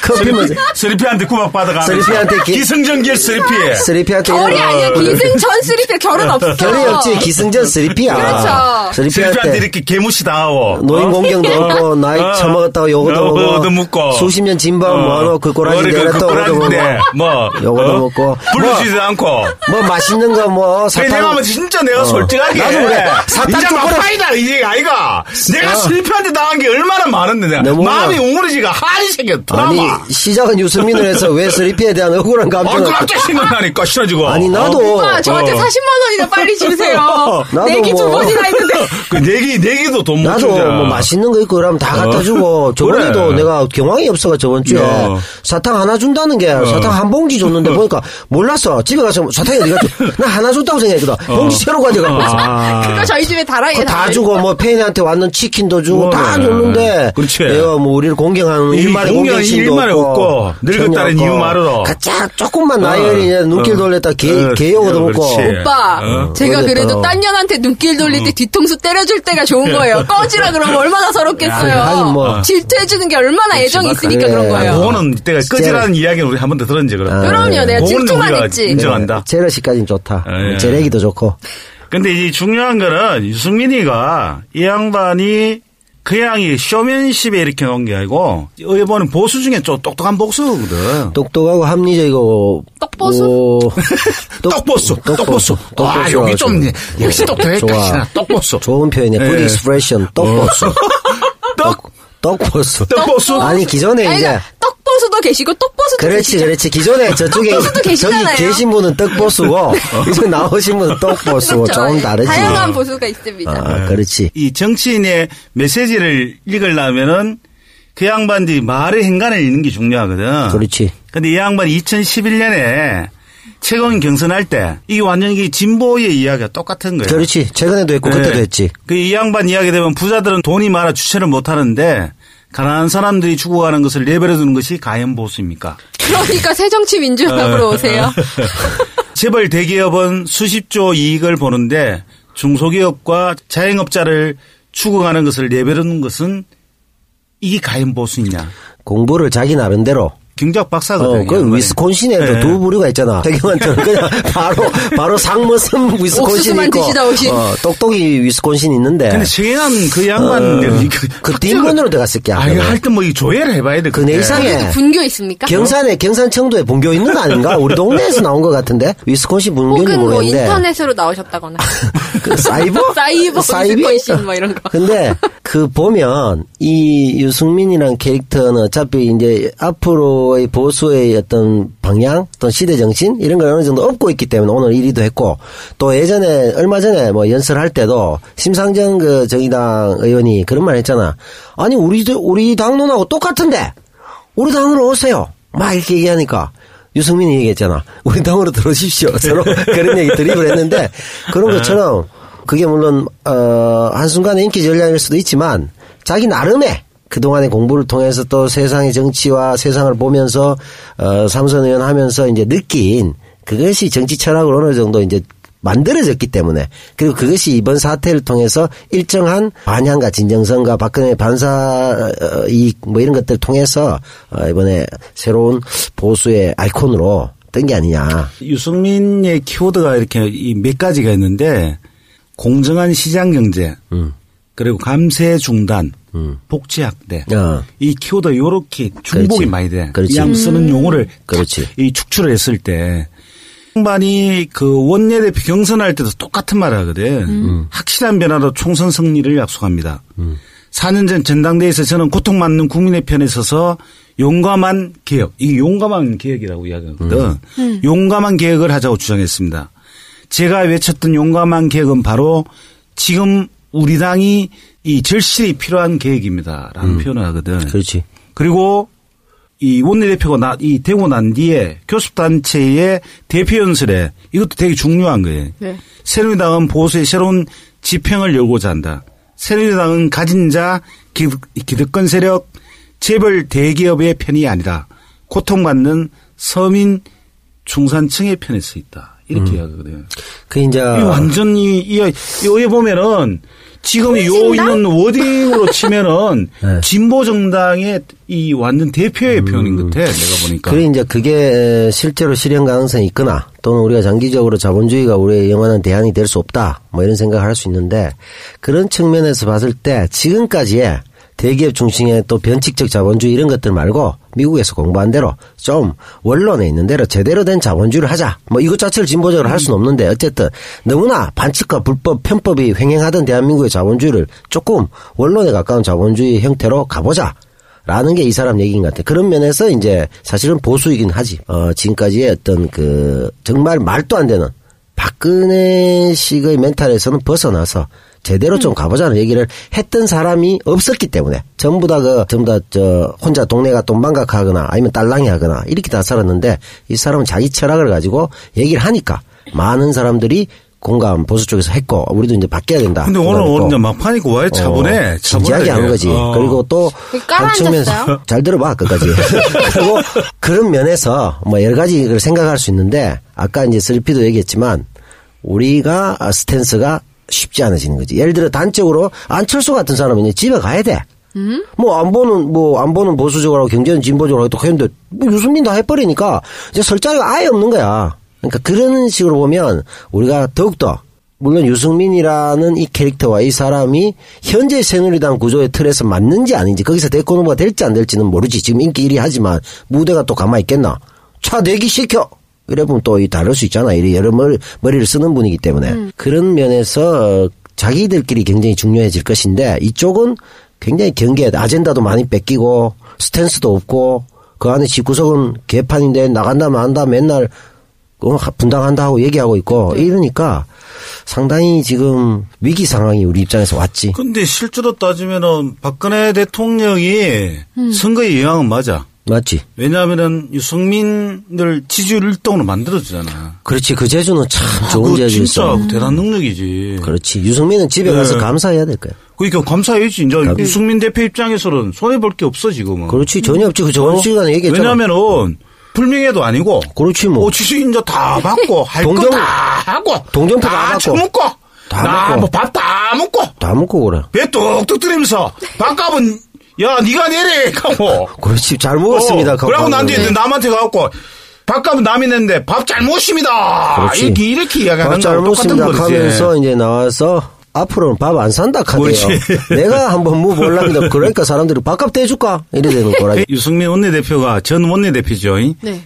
Speaker 5: 커피 먼저
Speaker 2: 스리피한테 구박받아가.
Speaker 5: 스리피한테 기-
Speaker 2: 기승전결 스리피.
Speaker 5: 스리피한테
Speaker 6: 결이
Speaker 5: 이런-
Speaker 6: 아니야. 기승전 쓰리필 결은 없어.
Speaker 5: 결이 없지 기승전 스리피야.
Speaker 6: 그렇죠.
Speaker 2: 스리피한테
Speaker 5: 스리피한테
Speaker 2: 이렇게 개무시 당하고.
Speaker 5: 노인
Speaker 2: 어?
Speaker 5: 공경도
Speaker 2: 어?
Speaker 5: 없고 나이
Speaker 2: 어.
Speaker 5: 처먹었다고 요거도
Speaker 2: 어,
Speaker 5: 먹고
Speaker 2: 먹고.
Speaker 5: 수십 년 진방 모아놓고 그 꼬라지
Speaker 2: 그
Speaker 5: 내렸다 오도 먹고
Speaker 2: 뭐.
Speaker 5: 요거도
Speaker 2: 어?
Speaker 5: 먹고
Speaker 2: 불러주지도 않고.
Speaker 5: 뭐 맛있는 거 뭐 사탕
Speaker 2: 회장하면 진짜 내가
Speaker 5: 어.
Speaker 2: 솔직하게.
Speaker 5: 나도 그래. 사탕 초콜릿-
Speaker 2: 막파이다, 이제 아이가. 내가
Speaker 5: 어.
Speaker 2: 스리피한테 당한 게 얼마나 많은데, 내가. 마음이 웅그러지가 한이 생겨.
Speaker 5: 아니. 시작은 유승민으로 해서 왜 스리피에 대한 억울한
Speaker 2: 아,
Speaker 5: 감정을
Speaker 2: 깜짝 생각나니까, 싫어지고.
Speaker 5: 아니 나도
Speaker 6: 오빠 저한테
Speaker 2: 어.
Speaker 6: 40만 원이나 빨리 주세요.
Speaker 5: 나도
Speaker 6: 내기 두
Speaker 5: 뭐-
Speaker 6: 번이나 했는데.
Speaker 2: 그 내기, 내기도 돈못
Speaker 5: 나도
Speaker 2: 주잖아.
Speaker 5: 뭐 맛있는 거 있고 그러면 다 갖다
Speaker 2: 어.
Speaker 5: 주고 저번에도
Speaker 2: 그래.
Speaker 5: 내가 경황이 없어가 저번 주에
Speaker 2: 어.
Speaker 5: 사탕 하나 준다는 게 사탕 한 봉지 줬는데 보니까 몰랐어 집에 가서 사탕이 어디 갔지 나 하나 줬다고 생각했거든 봉지 새로 가져가고 있어
Speaker 6: 그거 저희 집에 달아요.
Speaker 5: 다 주고 뭐 페인한테 왔는 치킨도 주고
Speaker 2: 뭐,
Speaker 5: 다
Speaker 2: 네.
Speaker 5: 줬는데
Speaker 2: 그렇지.
Speaker 5: 내가 뭐 우리를 공경하는
Speaker 2: 이
Speaker 5: 일말의
Speaker 2: 공경
Speaker 5: 공경심도 없고
Speaker 2: 없고, 늙었다는 이유. 말으로.
Speaker 5: 가짜 조금만 나이
Speaker 2: 어.
Speaker 5: 어린 애 눈길
Speaker 2: 어.
Speaker 5: 돌렸다 개,
Speaker 2: 어,
Speaker 5: 개요거도 먹고
Speaker 2: 그렇지.
Speaker 6: 오빠,
Speaker 2: 어.
Speaker 6: 제가. 그래도 딴 년한테 눈길 돌릴 때 뒤통수 때려줄 때가 좋은 거예요. 꺼지라 그러면 얼마나 서럽겠어요.
Speaker 5: 뭐.
Speaker 6: 질투해주는 게 얼마나 애정이 있으니까
Speaker 5: 그래.
Speaker 6: 그런 거예요.
Speaker 2: 그거는 때가 끄지라는 이야기는 우리 한 번 더 들었지, 그럼.
Speaker 5: 아.
Speaker 6: 그럼요, 내가
Speaker 2: 그거는
Speaker 6: 질투만 했지.
Speaker 2: 인정한다.
Speaker 5: 제러시까지는 좋다
Speaker 2: 예.
Speaker 5: 제레기도 좋고
Speaker 2: 근데 이 중요한 거는 유승민이가 이 양반이 그 양이 쇼맨십에 이렇게 놓은 게 아니고 의원은 보수 중에 좀 똑똑한 복수거든.
Speaker 5: 똑똑하고 합리적이고
Speaker 6: 떡보수?
Speaker 5: 오, 똑-
Speaker 2: 떡보수, 떡보수. 와,
Speaker 5: 떡보수
Speaker 2: 여기 좀. 역시 똑똑했다. 떡보수.
Speaker 5: 좋은 표현이야.
Speaker 2: 예.
Speaker 5: good expression. 떡보수.
Speaker 2: 떡,
Speaker 5: 떡보수.
Speaker 2: 떡보수.
Speaker 5: 아니 기존에
Speaker 6: 아니,
Speaker 5: 이제
Speaker 6: 그러니까 떡 떡보수도 계시고 떡보수도
Speaker 5: 그렇지,
Speaker 6: 계시죠.
Speaker 5: 그렇지. 기존에 저쪽에
Speaker 6: 떡보수도
Speaker 5: 저기
Speaker 6: 계시잖아요.
Speaker 5: 계신 분은 떡보수고 이제 나오신 분은 떡보수고
Speaker 6: 그렇죠.
Speaker 5: 조금 다르지.
Speaker 6: 다양한 보수가 있습니다.
Speaker 5: 아, 그렇지.
Speaker 2: 이 정치인의 메시지를 읽으려면은 그 양반들이 말의 행간을 읽는 게 중요하거든.
Speaker 5: 그렇지.
Speaker 2: 근데 이 양반이 2011년에 최근 경선할 때 이게 완전히 진보의 이야기가 똑같은 거예요.
Speaker 5: 그렇지. 최근에도 했고 그때도
Speaker 2: 네.
Speaker 5: 했지.
Speaker 2: 그 이 양반 이야기 되면 부자들은 돈이 많아 주체를 못 하는데 가난한 사람들이 죽어가는 것을 내버려 두는 것이 가연 보수입니까?
Speaker 6: 그러니까 새정치 민주연합으로 오세요.
Speaker 2: 재벌 대기업은 수십조 이익을 보는데 중소기업과 자영업자를 죽어가는 것을 내버려 두는 것은 이게 가연 보수이냐?
Speaker 5: 공부를 자기 나름대로.
Speaker 2: 경제학 박사거든요.
Speaker 5: 어, 그
Speaker 2: 양반이.
Speaker 5: 위스콘신에도
Speaker 2: 네.
Speaker 5: 두 부류가 있잖아. 배경한테는 그냥 바로 바로 상머슴 위스콘신 있고,
Speaker 6: 드시다 오신.
Speaker 5: 어, 똑똑이 위스콘신 있는데.
Speaker 2: 근데 최근한 그 양반
Speaker 5: 어, 그 뒷문으로 들어갔을 게
Speaker 2: 아,
Speaker 5: 아니야.
Speaker 2: 하여튼 뭐이 조회를 해봐야 돼.
Speaker 5: 그 내상에
Speaker 6: 그리고 분교 있습니까?
Speaker 5: 경산에 경산 청도에 본교 있는 거 아닌가? 우리 동네에서 나온 것 같은데 위스콘신 분교인지
Speaker 6: 혹은 뭐
Speaker 5: 모르겠는데.
Speaker 6: 인터넷으로 나오셨다거나.
Speaker 5: 그 사이버?
Speaker 6: 사이버
Speaker 5: 사이비?
Speaker 6: 위스콘신 뭐 이런 거.
Speaker 5: 근데 그 보면 이 유승민이란 캐릭터는 어차피 이제 앞으로 의 보수의 어떤 방향, 어떤 시대 정신 이런 걸 어느 정도 업고 있기 때문에 오늘 1위도 했고 또 예전에 얼마 전에 뭐 연설할 때도 심상정 그 정의당 의원이 그런 말 했잖아. 아니 우리 우리 당론하고 똑같은데 우리 당으로 오세요. 막 이렇게 얘기하니까 유승민이 얘기했잖아. 우리 당으로 들어오십시오. 서로 그런 얘기 드립을 했는데 그런 것처럼 그게 물론 어 한순간에 인기 전략일 수도 있지만 자기 나름의 그동안의 공부를 통해서 또 세상의 정치와 세상을 보면서 어 삼선 의원 하면서 이제 느낀 그것이 정치 철학으로 어느 정도 이제 만들어졌기 때문에 그리고 그것이 이번 사태를 통해서 일정한 반향과 진정성과 박근혜 반사 어, 이익 뭐 이런 것들을 통해서 어, 이번에 새로운 보수의 아이콘으로 뜬 게 아니냐.
Speaker 2: 유승민의 키워드가 이렇게 이몇 가지가 있는데 공정한 시장 경제
Speaker 5: 음.
Speaker 2: 그리고 감세 중단 복지 확대
Speaker 5: 어.
Speaker 2: 이 키워드 요렇게 중복이
Speaker 5: 그렇지.
Speaker 2: 많이 돼.
Speaker 5: 그렇지.
Speaker 2: 이양 쓰는 용어를
Speaker 5: 그렇지.
Speaker 2: 이 축출을 했을 때 양반이 그 원내대표 경선할 때도 똑같은 말을 하거든. 확실한 변화로 총선 승리를 약속합니다. 4년 전 전당대회에서 저는 고통받는 국민의 편에 서서 용감한 개혁, 이게 용감한 개혁이라고 이야기하거든. 용감한 개혁을 하자고 주장했습니다. 제가 외쳤던 용감한 개혁은 바로 지금 우리 당이 이 절실히 필요한 계획입니다라는 표현을 하거든.
Speaker 5: 그렇지.
Speaker 2: 그리고 이 원내대표가 나, 이 되고 난 뒤에 교섭단체의 대표 연설에 이것도 되게 중요한 거예요.
Speaker 6: 네.
Speaker 2: 새누리당은 보수의 새로운 지평을 열고자 한다. 새누리당은 가진 자, 기득, 기득권 세력, 재벌 대기업의 편이 아니라 고통받는 서민 중산층의 편에 서 있다. 이렇게 이야기하거든요.
Speaker 5: 그 이제
Speaker 2: 이 완전히 이 여기 보면은 지금 요? 있는 워딩으로 치면은
Speaker 5: 네.
Speaker 2: 진보 정당의 이 완전 대표의 표현인 것 같아. 내가 보니까.
Speaker 5: 그래 이제 그게 실제로 실현 가능성이 있거나 또는 우리가 장기적으로 자본주의가 우리의 영원한 대안이 될 수 없다 뭐 이런 생각을 할 수 있는데 그런 측면에서 봤을 때 지금까지의 대기업 중심의 또 변칙적 자본주의 이런 것들 말고 미국에서 공부한 대로 좀 원론에 있는 대로 제대로 된 자본주의를 하자. 뭐 이것 자체를 진보적으로 할 수는 없는데 어쨌든 너무나 반칙과 불법 편법이 횡행하던 대한민국의 자본주의를 조금 원론에 가까운 자본주의 형태로 가보자. 라는 게 이 사람 얘기인 것 같아요. 그런 면에서 이제 사실은 보수이긴 하지. 어, 지금까지의 어떤 그 정말 말도 안 되는 박근혜식의 멘탈에서는 벗어나서 제대로 좀 가보자는 얘기를 했던 사람이 없었기 때문에 전부 다 그 전부 다 저 혼자 동네가 똥방각하거나 아니면 딸랑이 하거나 이렇게 다 살았는데 이 사람은 자기 철학을 가지고 얘기를 하니까 많은 사람들이 공감 보수 쪽에서 했고 우리도 이제 바뀌어야 된다.
Speaker 2: 근데 오늘
Speaker 5: 공감했고.
Speaker 2: 오늘 이제 막판이고 왜 차분해?
Speaker 5: 어, 진지하게 한 거지.
Speaker 2: 어.
Speaker 5: 그리고
Speaker 6: 또그 깔아앉았어요?
Speaker 5: 잘 들어봐 끝까지. 그리고 그런 면에서 뭐 여러 가지를 생각할 수 있는데 아까 이제 슬피도 얘기했지만 우리가 스탠스가 쉽지 않아지는 거지. 예를 들어 단적으로 안철수 같은 사람은 집에 가야 돼. 뭐안 보는 뭐 안 보는 보수적으로 하고 경제는 진보적으로 또 했는데 뭐 유승민 다 해버리니까 이제 설 자리가 아예 없는 거야. 그러니까 그런 식으로 보면 우리가 더욱더 물론 유승민이라는 이 캐릭터와 이 사람이 현재 새누리당 구조의 틀에서 맞는지 아닌지 거기서 대권 후보가 될지 안 될지는 모르지. 지금 인기 1위 하지만 무대가 또 가만히 있겠나. 차 내기 시켜. 이래 보면 또이 다를 수 있잖아. 이 여러 머리, 머리를 쓰는 분이기 때문에. 그런 면에서 어, 자기들끼리 굉장히 중요해질 것인데 이쪽은 굉장히 경계해. 아젠다도 많이 뺏기고 스탠스도 없고 그 안에 집구석은 개판인데 나간다 만다 맨날 어, 분당한다 하고 얘기하고 있고 이러니까 상당히 지금 위기 상황이 우리 입장에서 왔지.
Speaker 2: 근데 실제로 따지면은 박근혜 대통령이 선거에 영향은 맞아.
Speaker 5: 맞지?
Speaker 2: 왜냐하면은 유승민을 지지율 1등으로 만들어주잖아.
Speaker 5: 그렇지. 그 제주는 참 좋은
Speaker 2: 그거
Speaker 5: 제주였어.
Speaker 2: 진짜 대단한 능력이지.
Speaker 5: 그렇지. 유승민은 집에 가서
Speaker 2: 네.
Speaker 5: 감사해야 될 거야.
Speaker 2: 그러니까 감사해야지. 이제 유승민 대표 입장에서는 손해 볼 게 없어, 지금은.
Speaker 5: 그렇지. 전혀 없지. 그 저번 시간에 얘기했잖아.
Speaker 2: 왜냐면은 불명예도 아니고.
Speaker 5: 그렇지 뭐.
Speaker 2: 오, 지수 이제 다 받고, 할거
Speaker 5: 동정-
Speaker 2: 다 하고.
Speaker 5: 동정표
Speaker 2: 다다
Speaker 5: 받고.
Speaker 2: 처먹고. 다나
Speaker 5: 먹고.
Speaker 2: 뭐밥다 먹고.
Speaker 5: 다 먹고 그래.
Speaker 2: 배 뚝뚝 들이면서 밥값은 야 네가 내래 하고
Speaker 5: 그렇지. 잘 먹었습니다.
Speaker 2: 어, 그러고 난 뒤에
Speaker 5: 네.
Speaker 2: 남한테 가갖고 밥값은 남이 냈는데 밥 잘 먹었습니다
Speaker 5: 그렇지.
Speaker 2: 이렇게 이렇게 이야기하는
Speaker 5: 밥잘
Speaker 2: 거랑 똑같은
Speaker 5: 먹습니다
Speaker 2: 거지
Speaker 5: 하면서 이제 나와서 앞으로는 밥 안 산다 카대요.
Speaker 2: 그렇지.
Speaker 5: 내가 한번 물어볼랍니다. 그러니까 사람들이 밥값 대줄까? 이래 되는 거라.
Speaker 2: 유승민 원내대표가 전 원내대표죠
Speaker 6: 네.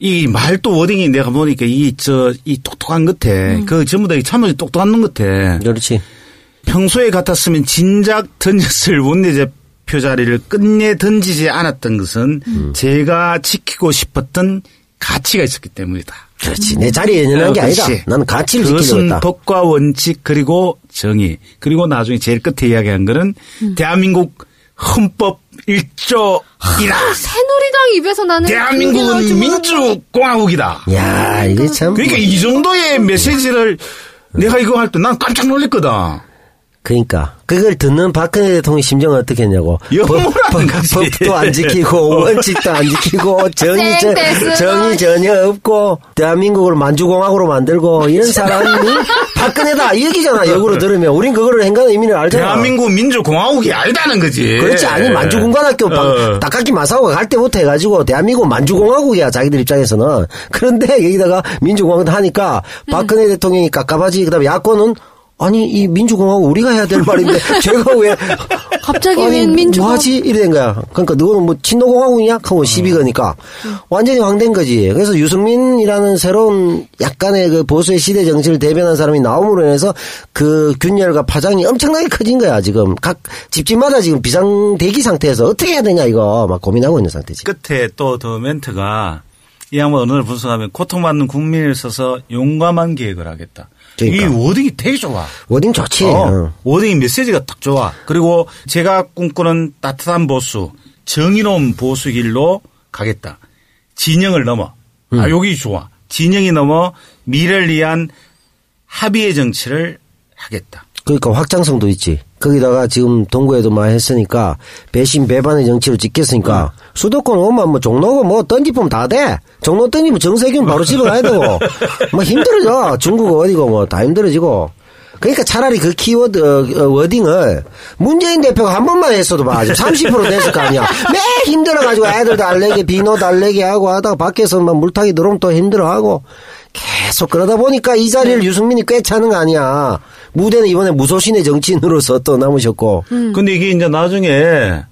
Speaker 2: 이 말도 워딩이 내가 보니까 이 저이 똑똑한 것 같아
Speaker 5: 음.
Speaker 2: 그 전부 다 참으로 똑똑한 놈 같아
Speaker 5: 그렇지.
Speaker 2: 평소에 같았으면 진작 던졌을 원내대 표 자리를 끝내 던지지 않았던 것은
Speaker 5: 음.
Speaker 2: 제가 지키고 싶었던 가치가 있었기 때문이다.
Speaker 5: 그렇지. 내 자리에 연연한 게 아니다.
Speaker 2: 어.
Speaker 5: 나는 가치를 지키려고 했다.
Speaker 2: 법과 원칙 그리고 정의 그리고 나중에 제일 끝에 이야기한 거는
Speaker 6: 음.
Speaker 2: 대한민국 헌법 1조이다.
Speaker 6: 새누리당 입에서 나는
Speaker 2: 대한민국은. 민주공화국이다.
Speaker 5: 야 이게 참.
Speaker 2: 그러니까 이 정도의 메시지를 내가 이거 할 때 난 깜짝 놀랐거든.
Speaker 5: 그러니까 그걸 듣는 박근혜 대통령 심정은 어떻게 했냐고.
Speaker 2: 영어라는 거지.
Speaker 5: 법도 안 지키고 원칙도 안 지키고 정의 저,
Speaker 6: 생떼쓰고.
Speaker 5: 정의 전혀 없고 대한민국을 만주공화국으로 만들고 이런 사람이 박근혜다 이 얘기잖아. 역으로 들으면 우린 그거를 행간 의미를 알잖아.
Speaker 2: 대한민국 민주공화국이 아니다는 거지.
Speaker 5: 그렇지 아니 만주군관학교
Speaker 2: 어.
Speaker 5: 닭깎이 마사오가 갈 때부터 해가지고 대한민국 만주공화국이야 자기들 입장에서는 그런데 여기다가 민주공화국 하니까 박근혜 대통령이 깝깝하지 그다음에 야권은 아니 이 민주공화국 우리가 해야 될 말인데 제가 왜
Speaker 6: 갑자기
Speaker 5: 아니,
Speaker 6: 웬 민주가
Speaker 5: 뭐하지? 이래 된 거야. 그러니까 너는 뭐 친노공화국이냐? 하고 시비 거니까. 완전히 황된 거지. 그래서 유승민이라는 새로운 약간의 그 보수의 시대 정치를 대변한 사람이 나옴으로 인해서 그 균열과 파장이 엄청나게 커진 거야 지금. 각 집집마다 지금 비상 대기 상태에서 어떻게 해야 되냐 이거. 막 고민하고 있는 상태지.
Speaker 2: 끝에 또 더 멘트가 이 양반 언어를 분석하면 고통받는 국민을 써서 용감한 개혁을 하겠다.
Speaker 5: 그러니까.
Speaker 2: 이 wording이 되게 좋아.
Speaker 5: wording 좋지
Speaker 2: 어,
Speaker 5: 어.
Speaker 2: wording 메시지가 딱 좋아. 그리고 제가 꿈꾸는 따뜻한 보수, 정의로운 보수 길로 가겠다. 진영을 넘어.
Speaker 5: 음.
Speaker 2: 아, 여기 좋아. 진영이 넘어 미래를 위한 합의의 정치를 하겠다.
Speaker 5: 그러니까 확장성도 있지. 거기다가 지금 동구에도 많이 했으니까 배신 배반의 정치를 찍겠으니까 수도권 오면 뭐 종로고 뭐 던지면 다 돼. 종로 던지면 정세균 바로 집에 가야 되고 뭐 힘들어져. 중국 어디고 뭐 다 힘들어지고. 그러니까 차라리 그 키워드 어, 어, 워딩을 문재인 대표가 한 번만 했어도 봐. 지금 30% 됐을 거 아니야. 매 힘들어가지고 애들 달래기 비누 달래기 하고 하다가 밖에서 막 물타기 들어오면 또 힘들어하고 계속 그러다 보니까 이 자리를 유승민이 꿰차는 거 아니야. 무대는 이번에 무소신의 정치인으로서 또 남으셨고.
Speaker 2: 근데 이게 이제 나중에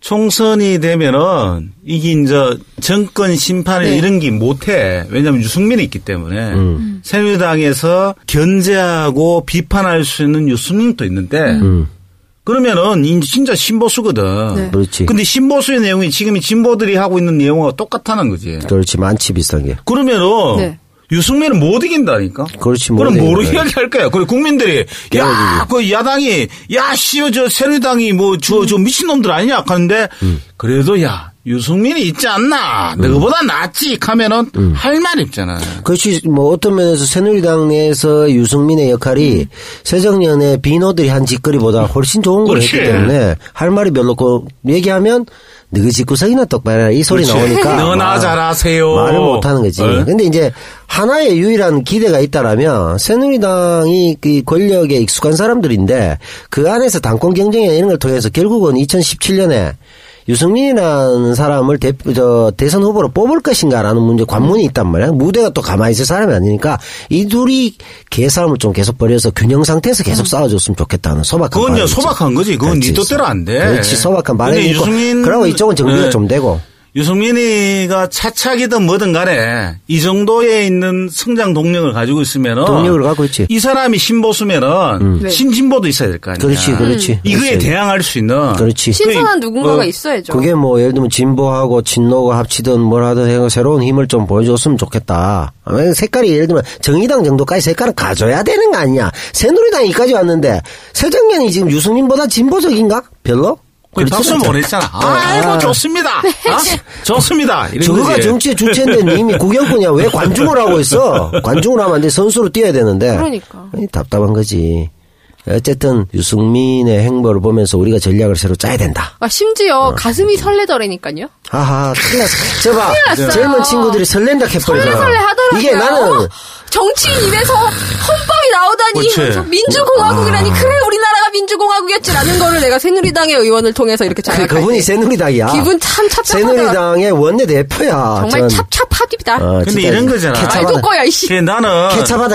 Speaker 2: 총선이 되면은 이게 이제 정권 심판을
Speaker 6: 네.
Speaker 2: 이런 게 못해. 왜냐하면 유승민이 있기 때문에
Speaker 5: 음.
Speaker 2: 새누리당에서 견제하고 비판할 수 있는 유승민도 있는데
Speaker 5: 음.
Speaker 2: 그러면은 이제 진짜 신보수거든.
Speaker 6: 네.
Speaker 5: 그렇지.
Speaker 2: 근데 신보수의 내용이 지금 이 진보들이 하고 있는 내용과 똑같다는 거지.
Speaker 5: 그렇지. 많지 비슷한 게.
Speaker 2: 그러면은
Speaker 6: 네.
Speaker 2: 유승민은 못 이긴다니까.
Speaker 5: 그렇지, 못
Speaker 2: 그럼
Speaker 5: 거야.
Speaker 2: 이야기할 거야? 그리고 국민들이 야, 그 야당이 야, 씨발 저 새누리당이 뭐저저 미친놈들 아니냐 하는데
Speaker 5: 음.
Speaker 2: 그래도 야, 유승민이 있지 않나? 너보다 낫지 하면은
Speaker 5: 음.
Speaker 2: 할말 있잖아.
Speaker 5: 그렇지. 뭐 어떤 면에서 새누리당 내에서 유승민의 역할이 새정년의 비노들이 한 짓거리보다 훨씬 좋은 걸 했기
Speaker 2: 그렇지.
Speaker 5: 때문에 할 말이 별로 없고 얘기하면 너희 집구석이나 똑바로 해라 이 소리
Speaker 2: 그렇지.
Speaker 5: 나오니까
Speaker 2: 너나
Speaker 5: 말-
Speaker 2: 잘하세요.
Speaker 5: 말을 못하는 거지.
Speaker 2: 어?
Speaker 5: 근데 이제 하나의 유일한 기대가 있다라면 새누리당이 그 권력에 익숙한 사람들인데 그 안에서 당권 경쟁이나 이런 걸 통해서 결국은 2017년에 유승민이라는 사람을 대, 저, 대선 후보로 뽑을 것인가라는 문제 관문이 있단 말이야. 무대가 또 가만히 있을 사람이 아니니까 이 둘이 개싸움을 좀 계속 벌여서 균형 상태에서 계속 싸워줬으면 좋겠다는 소박한
Speaker 2: 그건. 소박한 거지. 그건 네
Speaker 5: 그렇지.
Speaker 2: 뜻대로 안 돼.
Speaker 5: 그렇지 소박한 바람이 있고
Speaker 2: 유승민-
Speaker 5: 그러고 이쪽은 정리가
Speaker 2: 네.
Speaker 5: 좀 되고
Speaker 2: 유승민이가 차착이든 뭐든 간에 이 정도에 있는 성장 동력을 가지고 있으면은
Speaker 5: 동력을 갖고 있지.
Speaker 2: 이 사람이 신보수면은
Speaker 6: 네.
Speaker 2: 신진보도 있어야 될 거 아니야.
Speaker 5: 그렇지, 그렇지.
Speaker 2: 이거에
Speaker 5: 있어야지.
Speaker 2: 대항할 수 있는
Speaker 5: 그렇지.
Speaker 6: 신선한 누군가가
Speaker 2: 어,
Speaker 6: 있어야죠.
Speaker 5: 그게 뭐 예를 들면 진보하고 친노가 합치든 뭘 하든 해서 새로운 힘을 좀 보여줬으면 좋겠다. 아, 색깔이 예를 들면 정의당 정도까지 색깔은 가져야 되는 거 아니냐. 새누리당이 여기까지 왔는데 새정년이 지금 유승민보다 진보적인가? 별로?
Speaker 2: 박수
Speaker 5: 않죠.
Speaker 2: 보냈잖아. 아이고
Speaker 5: 아.
Speaker 2: 좋습니다. 어? 좋습니다.
Speaker 5: 저거가. 정치의 주체인데 이미 구경꾼이야. 왜 관중을 하고 있어? 관중을 하면 안 돼. 선수로 뛰어야 되는데.
Speaker 6: 그러니까.
Speaker 5: 아니, 답답한 거지. 어쨌든 유승민의 행보를 보면서 우리가 전략을 새로 짜야 된다.
Speaker 6: 아, 심지어 가슴이 설레더라니까요.
Speaker 5: 하하, 큰일 났어. 저봐,
Speaker 6: 났어요.
Speaker 5: 젊은 친구들이 설렌다 해버리잖아.
Speaker 6: 설레설레 하더라고요.
Speaker 5: 이게 나는
Speaker 6: 정치인 입에서 헌법이 나오다니 민주공화국이라니 그래 우리나라가 민주공화국이었지라는 거를 내가 새누리당의 의원을 통해서 이렇게
Speaker 5: 그,
Speaker 6: 자각할
Speaker 5: 그분이
Speaker 6: 때
Speaker 5: 새누리당이야.
Speaker 6: 기분 참 찹찹하더라.
Speaker 5: 새누리당의 원내 대표야.
Speaker 6: 정말 찹찹하디다.
Speaker 2: 근데 이런 거잖아.
Speaker 6: 아이고 꺼야 이씨.
Speaker 2: 그 나는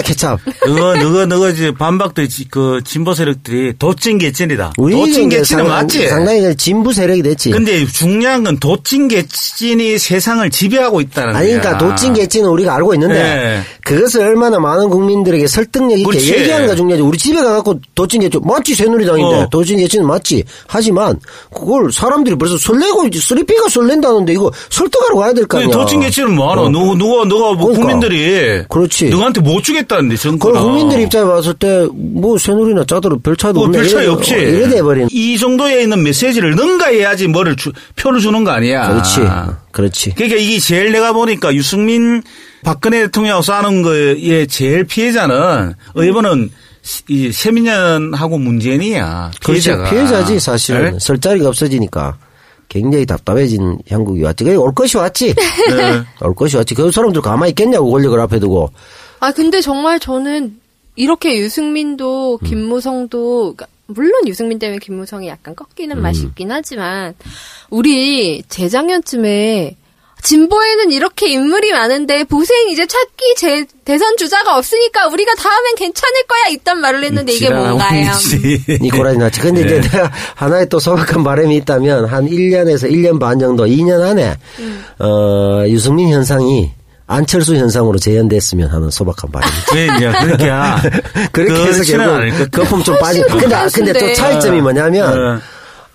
Speaker 5: 케찹.
Speaker 2: 너가 너가 너가 이제 반박도 있지, 그 진보 세력들이 도찐 개찐이다. 도찐 개찐은
Speaker 5: 상-
Speaker 2: 맞지.
Speaker 5: 상당히 진부 세력이 됐지.
Speaker 2: 근데 중요한 건 도찐 개찐이 세상을 지배하고 있다는
Speaker 5: 아니,
Speaker 2: 거야.
Speaker 5: 그러니까 도찐 개찐은 우리가 알고 있는데
Speaker 2: 네.
Speaker 5: 그것을 얼마나 많은 국민들에게 설득력 있게
Speaker 2: 그렇지.
Speaker 5: 얘기하는가 중요하지. 우리 집에 가갖고 도찐 개찐 맞지 새누리당인데
Speaker 2: 어.
Speaker 5: 도찐 개찐은 맞지. 하지만 그걸 사람들이 벌써 설레고 이제 쓰리피가 설렌다는데 이거 설득하러 가야
Speaker 2: 될거그
Speaker 5: 아니야.
Speaker 2: 도찐 개찐은 뭐하노?
Speaker 5: 어.
Speaker 2: 누가 너가 뭐
Speaker 5: 그러니까.
Speaker 2: 국민들이
Speaker 5: 그렇지.
Speaker 2: 너한테 못 주겠다는데 정권은.
Speaker 5: 국민들 입장에 봤을 때 뭐 새누리나 짜도로 별 차이도
Speaker 2: 뭐
Speaker 5: 없네.
Speaker 2: 별 차이
Speaker 5: 이래-
Speaker 2: 없지.
Speaker 5: 어, 이래 돼버린.
Speaker 2: 이 정도에 있는 메시지를 능가해야지 뭐를 주- 표를 주는 거 아니야.
Speaker 5: 그렇지. 그렇지.
Speaker 2: 그러니까 이게 제일 내가 보니까 유승민 박근혜 대통령하고 싸우는 거에 제일 피해자는 이번은 이 세민연하고 문재인이야.
Speaker 5: 그렇지.
Speaker 2: 피해자가.
Speaker 5: 피해자지 사실은.
Speaker 2: 네?
Speaker 5: 설 자리가 없어지니까. 굉장히 답답해진 형국이 왔지. 그게 올 것이 왔지.
Speaker 2: 네.
Speaker 5: 올 것이 왔지. 그 사람들 가만히 있겠냐고 권력을 앞에 두고.
Speaker 6: 아 근데 정말 저는 이렇게 유승민도
Speaker 5: 음.
Speaker 6: 김무성도 그러니까 물론 유승민 때문에 김무성이 약간 꺾이는
Speaker 5: 음.
Speaker 6: 맛이 있긴 하지만 우리 재작년쯤에 진보에는 이렇게 인물이 많은데 보생 이제 찾기 제 대선 주자가 없으니까 우리가 다음엔 괜찮을 거야 이딴 말을 했는데 이게 뭔가요?
Speaker 5: 니코라지 났지. 근데
Speaker 2: 네.
Speaker 5: 이제 내가 하나의 또 소박한 바람이 있다면 한 1년에서 1년 반 정도, 2년 안에,
Speaker 6: 음.
Speaker 5: 어, 유승민 현상이 안철수 현상으로 재현됐으면 하는 소박한 바람이 있지.
Speaker 2: 왜 이제 그러니까
Speaker 5: 그렇게 해서 결국. 거품 좀 빠지.
Speaker 6: 훨씬
Speaker 5: 근데. 근데 또 차이점이 뭐냐면,
Speaker 2: 어.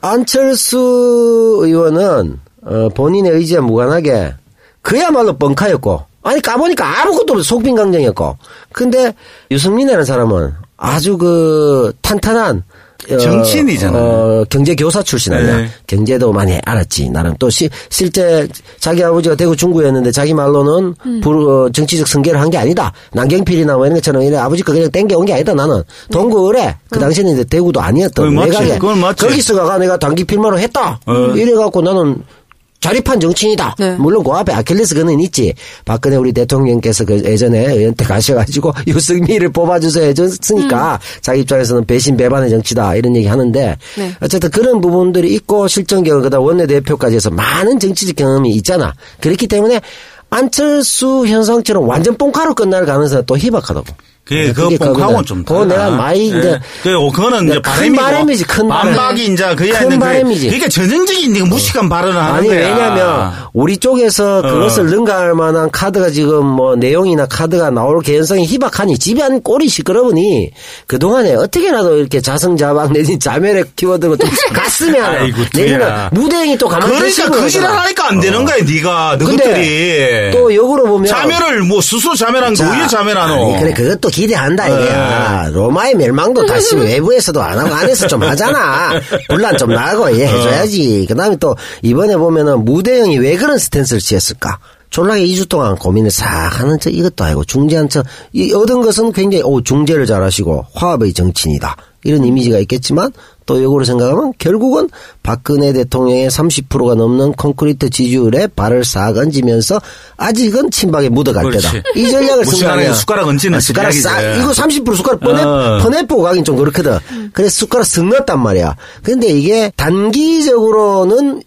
Speaker 5: 안철수 의원은 어, 본인의 의지와 무관하게 그야말로 뻥카였고 아니 까보니까 아무것도 없어 속빈강정이었고 근데 유승민이라는 사람은 아주 그 탄탄한 어,
Speaker 2: 정치인이잖아요.
Speaker 5: 어, 경제 교사 출신 아니야.
Speaker 2: 네.
Speaker 5: 경제도 많이 알았지. 나는 또 시, 실제 자기 아버지가 대구 중구였는데 자기 말로는 불, 어, 정치적 승계를 한 게 아니다. 남경필이나 뭐 이런 것처럼 이래 아버지 거 그냥 땡겨온 게 아니다. 나는 동구 의뢰. 그 당시에는 이제 대구도 아니었던
Speaker 2: 맞지.
Speaker 5: 내각에
Speaker 2: 그건 맞지.
Speaker 5: 거기서가 내가 단기 필마로 했다.
Speaker 2: 어.
Speaker 5: 이래갖고 나는 자립한 정치인이다.
Speaker 6: 네.
Speaker 5: 물론 그 앞에 아킬레스건은 있지. 박근혜 우리 대통령께서 그 예전에 의원때 가셔가지고 유승민을 뽑아주세요 해줬으니까 자기 입장에서는 배신 배반의 정치다 이런 얘기 하는데
Speaker 6: 네.
Speaker 5: 어쨌든 그런 부분들이 있고 실전 경험 그다음 원내대표까지 해서 많은 정치적 경험이 있잖아. 그렇기 때문에 안철수 현상처럼 완전 뽕카로 끝날 가능성이 또 희박하다고.
Speaker 2: 그게 그
Speaker 5: 그게
Speaker 2: 뽕카고는
Speaker 5: 그거는
Speaker 2: 좀
Speaker 5: 그거. 내가 많이
Speaker 2: 예.
Speaker 5: 이제
Speaker 2: 그 그거는 이제
Speaker 5: 큰
Speaker 2: 바람이고
Speaker 5: 바람이지, 큰 바람.
Speaker 2: 반박이 이제 그에
Speaker 5: 큰 바람이지.
Speaker 2: 그러니까 전형적인 네가 무식한 발언을 하는
Speaker 5: 아니
Speaker 2: 거야.
Speaker 5: 왜냐면 우리 쪽에서 그것을 능가할 만한 카드가 지금 뭐 내용이나 카드가 나올 개연성이 희박하니 집안 꼴이 시끄러우니 그동안에 어떻게라도 이렇게 자성자박 내지 자멸에 키워드고 좀 갔으면
Speaker 2: 아이고,
Speaker 5: 내지는. 무대행이 또 가만히
Speaker 2: 그러니까 그. 지랄 하니까 안 되는 거야, 네가 너희들이.
Speaker 5: 또 역으로 보면
Speaker 2: 자멸을 뭐 스스로 자멸한 거
Speaker 5: 자,
Speaker 2: 왜 자멸하노?
Speaker 5: 그래, 그것도 기대한다,
Speaker 2: 네.
Speaker 5: 이게야. 로마의 멸망도 다시 외부에서도 안 하고 안에서 좀 하잖아. 분란 좀 나고, 예, 해줘야지. 그 다음에 또, 이번에 보면은 무대형이 왜 그런 스탠스를 취했을까? 졸라게 2주 동안 고민을 싹 하는 척 이것도 아니고 중재한 척, 이 얻은 것은 굉장히, 오, 중재를 잘하시고 화합의 정치인이다. 이런 이미지가 있겠지만 또 역으로 생각하면 결국은 박근혜 대통령의 30%가 넘는 콘크리트 지지율에 발을 싹 얹으면서 아직은 친박에 묻어갈
Speaker 2: 그렇지.
Speaker 5: 때다. 이 전략을 쓴거
Speaker 2: 무시하는
Speaker 5: 아니야.
Speaker 2: 숟가락 얹히는
Speaker 5: 아, 숟가락. 싹 이거 30% 숟가락 퍼내
Speaker 2: 어.
Speaker 5: 퍼내고 가긴 좀 그렇거든. 그래서 숟가락 쓱 넣었단 말이야. 근데 이게 단기적으로는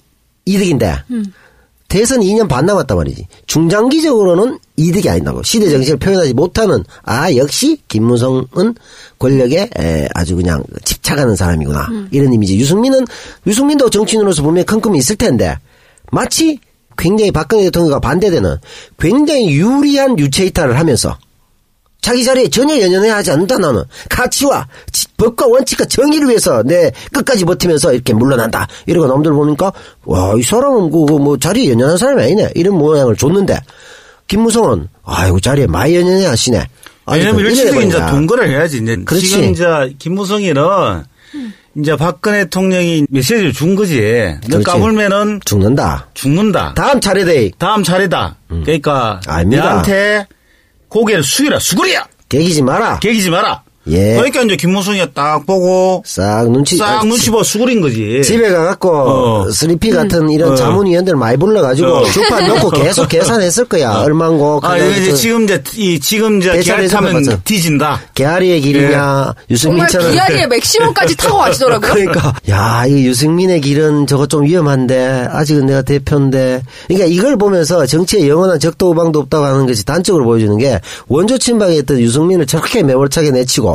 Speaker 5: 이득인데 대선 2년 반 남았단 말이지. 중장기적으로는 이득이 아니다고. 시대 정신을 표현하지 못하는 아 역시 김무성은 권력에 에, 아주 그냥 집착하는 사람이구나. 이런 이미지. 유승민은 유승민도 정치인으로서 분명히 큰 꿈이 있을 텐데 마치 굉장히 박근혜 대통령과 반대되는 굉장히 유리한 유체 이탈을 하면서 자기 자리에 전혀 연연해 하지 않는다 나는 가치와 지- 법과 원칙과 정의를 위해서 내 끝까지 버티면서 이렇게 물러난다 이러고 남들 보니까 와 이 사람은 그뭐 자리에 연연한 사람이 아니네 이런 모양을 줬는데 김무성은 아이고 자리에 많이 연연해 하시네
Speaker 2: 왜냐면 일시적인 이제
Speaker 5: 이래버린다.
Speaker 2: 동거를 해야지. 이제
Speaker 5: 그렇지.
Speaker 2: 지금 이제 김무성이는 이제 박근혜 대통령이 메시지를 준 거지. 너. 까불면은
Speaker 5: 죽는다
Speaker 2: 죽는다.
Speaker 5: 다음 차례대
Speaker 2: 다음 차례다. 그러니까
Speaker 5: 아닙니다.
Speaker 2: 내한테 고개를 숙이라 수그리야.
Speaker 5: 개기지 마라
Speaker 2: 개기지 마라.
Speaker 5: 예.
Speaker 2: 그러니까 이제 김무성이가 딱 보고
Speaker 5: 싹 눈치
Speaker 2: 싹
Speaker 5: 아,
Speaker 2: 눈치 보고 수그린 거지.
Speaker 5: 집에 가갖고
Speaker 2: 어.
Speaker 5: 스리피 같은 이런
Speaker 2: 어.
Speaker 5: 자문위원들 많이 불러가지고
Speaker 2: 어.
Speaker 5: 주판 놓고 계속 계산했을 거야 얼마고
Speaker 2: 아, 이제 지금 이제 이 지금 이제 기아 타면. 뒤진다.
Speaker 5: 개아리의 길이냐
Speaker 6: 정말
Speaker 5: 유승민처럼
Speaker 6: 기아리의 맥시멈까지 타고 가시더라고요.
Speaker 5: 그러니까 야, 이 유승민의 길은 저거 좀 위험한데 아직은 내가 대표인데. 그러니까 이걸 보면서 정치에 영원한 적도 우방도 없다고 하는 것이 단적으로 보여주는 게 원조 친박에 있던 유승민을 저렇게 매몰차게 내치고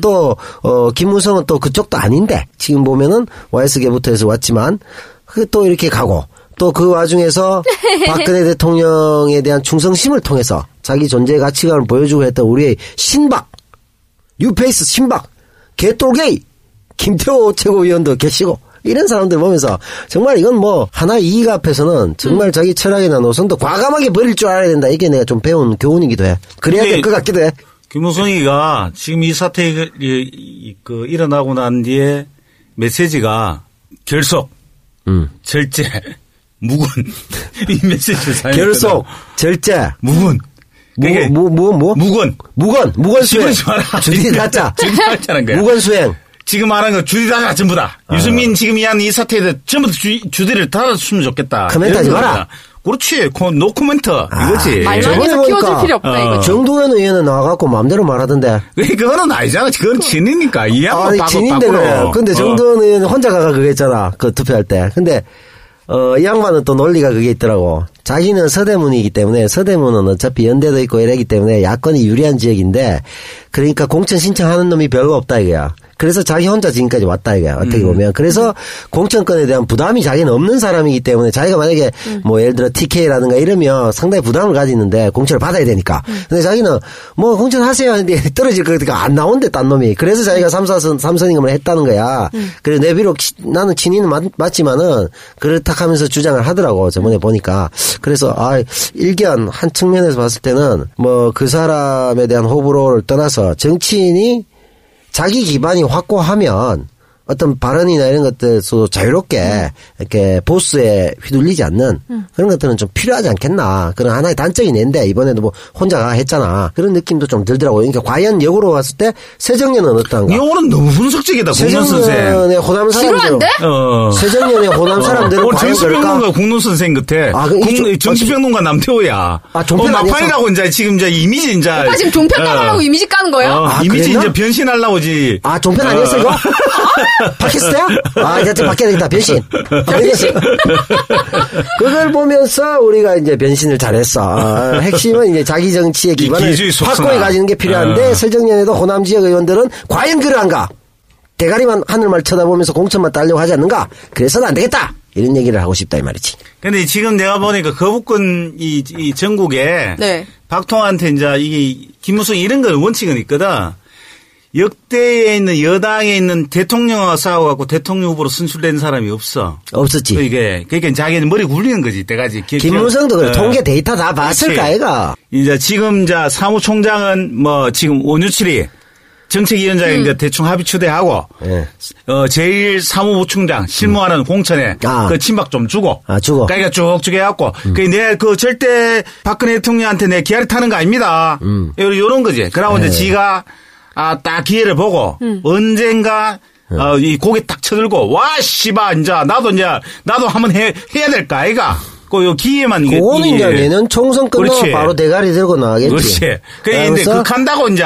Speaker 5: 또 어, 김무성은 또 그쪽도 아닌데 지금 보면은 YS계부터 해서 왔지만 그또 이렇게 가고 또 그 와중에서 박근혜 대통령에 대한 충성심을 통해서 자기 존재 가치관을 보여주고 했던 우리의 신박 뉴페이스 신박 개똘게이 김태호 최고위원도 계시고 이런 사람들 보면서 정말 이건 뭐 하나의 이익 앞에서는 정말 자기 철학이나 노선도 과감하게 버릴 줄 알아야 된다. 이게 내가 좀 배운 교훈이기도 해. 그래야 될 것 같기도 해
Speaker 2: 김무성이가 지금 이 사태가 그 일어나고 난 뒤에 메시지가 결속,
Speaker 5: 음.
Speaker 2: 절제, 무근 이 메시지를 사용했거든.
Speaker 5: 결속 절제
Speaker 2: 무근. 그게
Speaker 5: 뭐뭐뭐 뭐,
Speaker 2: 무근.
Speaker 5: 무건 무건 수행
Speaker 2: 집어지 마라.
Speaker 5: 주디 다자
Speaker 2: 주디 거야.
Speaker 5: 묵언 수행
Speaker 2: 지금 말한 거 주디 닫자 전부 다.
Speaker 5: 아.
Speaker 2: 유승민 지금 이 한 이 사태에 대해 전부 다 주, 주디를 닫아줬으면 좋겠다.
Speaker 5: 코멘트 하지 마라.
Speaker 2: 그렇지. 코- 노 코멘트. 이거지.
Speaker 6: 말만
Speaker 5: 저번에
Speaker 6: 해서 키워줄 필요 없다
Speaker 2: 어.
Speaker 6: 이거.
Speaker 5: 정두언 의원은 나와갖고 마음대로 말하던데
Speaker 2: 그거는 아니잖아. 그건 진이니까. 이 양반
Speaker 5: 아니 진인데. 그래. 근데
Speaker 2: 어.
Speaker 5: 정두언 의원 혼자 가가 그거 했잖아. 그 투표할 때. 근데 어, 이 양반은 또 논리가 그게 있더라고. 자기는 서대문이기 때문에 서대문은 어차피 연대도 있고 이러기 때문에 야권이 유리한 지역인데 그러니까 공천 신청하는 놈이 별로 없다 이거야. 그래서 자기 혼자 지금까지 왔다 이거야. 어떻게 보면. 그래서 공천권에 대한 부담이 자기는 없는 사람이기 때문에 자기가 만약에 뭐 예를 들어 TK라든가 이러면 상당히 부담을 가지는데 공천을 받아야 되니까. 근데 자기는 뭐 공천 하세요 하는데 떨어질 거니까 안 나온대 딴 놈이. 그래서 자기가 삼사선 삼선임을 했다는 거야. 그래 내 비록 치- 나는 친이는 맞, 맞지만은 그렇다 하면서 주장을 하더라고 저번에 보니까. 그래서 아 일견 한 측면에서 봤을 때는 뭐 그 사람에 대한 호불호를 떠나서 정치인이 자기 기반이 확고하면 어떤 발언이나 이런 것들에서 자유롭게 이렇게 보스에 휘둘리지 않는 그런 것들은 좀 필요하지 않겠나. 그런 하나의 단적인 애인데 이번에도 뭐 혼자가 했잖아. 그런 느낌도 좀 들더라고요. 그러니까 과연 역으로 봤을 때 세정년은 어떤가?
Speaker 2: 이거는 너무 분석적이다.
Speaker 5: 세정년의 호남 사람들.
Speaker 2: 어.
Speaker 5: 세정년의 호남 사람들은
Speaker 2: 오늘
Speaker 5: 과연 그럴까?
Speaker 2: 정치평론가 국론 선생 같아.
Speaker 5: 아, 그 이-
Speaker 2: 국- 정치평론가 남태호야.
Speaker 5: 아, 종편
Speaker 2: 어? 막판이라고 이제 지금 이제 이미지 이제.
Speaker 6: 오빠 지금 종편
Speaker 2: 어.
Speaker 6: 까달라고 이미지 까는 거예요?
Speaker 2: 어,
Speaker 5: 아,
Speaker 2: 이미지
Speaker 5: 그랬나?
Speaker 2: 이제 변신하려고지.
Speaker 5: 아, 종편 아니었어, 이거? 팟캐스트야? 아, 이제 바뀌어야 되겠다, 변신. 변신. 그걸 보면서 우리가 이제 변신을 잘했어. 아, 핵심은 이제 자기 정치의 기반을. 확고히 가지는 게 필요한데,
Speaker 2: 어.
Speaker 5: 설정년에도 호남 지역 의원들은 과연 그러한가? 대가리만 하늘만 쳐다보면서 공천만 따려고 하지 않는가? 그래서는 안 되겠다! 이런 얘기를 하고 싶다, 이 말이지.
Speaker 2: 근데 지금 내가 보니까 거부권 이, 이 전국에
Speaker 6: 네.
Speaker 2: 박통한테 이제 이게 김무성 이런 거 원칙은 있거든. 역대에 있는 여당에 있는 대통령하고 싸워갖고 대통령 후보로 선출된 사람이 없어.
Speaker 5: 없었지.
Speaker 2: 이게 그러니까 자기는 머리 굴리는 거지 때까지. 기-
Speaker 5: 김무성도 그래.
Speaker 2: 어.
Speaker 5: 통계 데이터 다 봤을
Speaker 2: 그렇지.
Speaker 5: 까 애가.
Speaker 2: 이제 지금 이제 사무총장은 뭐 지금 원유칠이 정책위원장이 이제 대충 합의 추대하고
Speaker 5: 예.
Speaker 2: 어 제일 사무부총장 실무하는 공천에
Speaker 5: 아.
Speaker 2: 그 친박 좀 주고
Speaker 5: 아, 주고.
Speaker 2: 그러니까 쭉쭉 해갖고 그내그 절대 박근혜 대통령한테 내 기아를 타는 거 아닙니다.
Speaker 5: 음.
Speaker 2: 요- 요런 거지. 그러고
Speaker 5: 네.
Speaker 2: 이제 지가 아 딱 기회를 보고 언젠가 어, 이 고개 딱 쳐들고 와 씨바 이제 나도 이제 나도 한번 해 해야 될까 아이가. 그요 기회만 이게
Speaker 5: 그거는 이제 내년 총선 끝나고. 바로 대가리 들고 나가겠지.
Speaker 2: 그렇지. 그래,
Speaker 5: 그
Speaker 2: 간다고 이제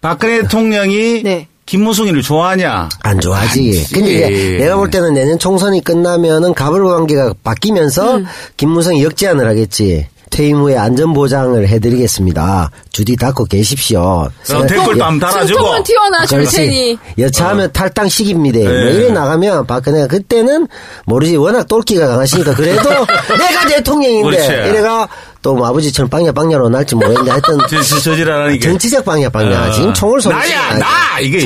Speaker 2: 박근혜 대통령이
Speaker 6: 네.
Speaker 2: 김무성이를 좋아하냐?
Speaker 5: 안 좋아하지.
Speaker 2: 아니지.
Speaker 5: 근데 이제 내가 볼 때는 내년 총선이 끝나면은 가불 관계가 바뀌면서
Speaker 6: 음.
Speaker 5: 김무성이 역제안을 하겠지. 퇴임 후에 안전보장을 해드리겠습니다. 주디 닫고 계십시오.
Speaker 2: 어, 댓글도 한번 달아주고.
Speaker 6: 숨통은 튀어나줄. 테니.
Speaker 5: 여차하면 탈당식입니다. 뭐
Speaker 2: 네.
Speaker 5: 이래 나가면 박근혜가 그때는 모르지 워낙 똘끼가 강하시니까 그래도 내가 대통령인데
Speaker 2: 그렇지.
Speaker 5: 이래가 또 뭐 아버지처럼 빵야 빵야로 날지 모르겠는데 하여튼
Speaker 2: 저, 저, 저지랄하니까.
Speaker 5: 정치적 빵야 빵야
Speaker 2: 어.
Speaker 5: 지금 총을 쏘는
Speaker 2: 나야 나. 이게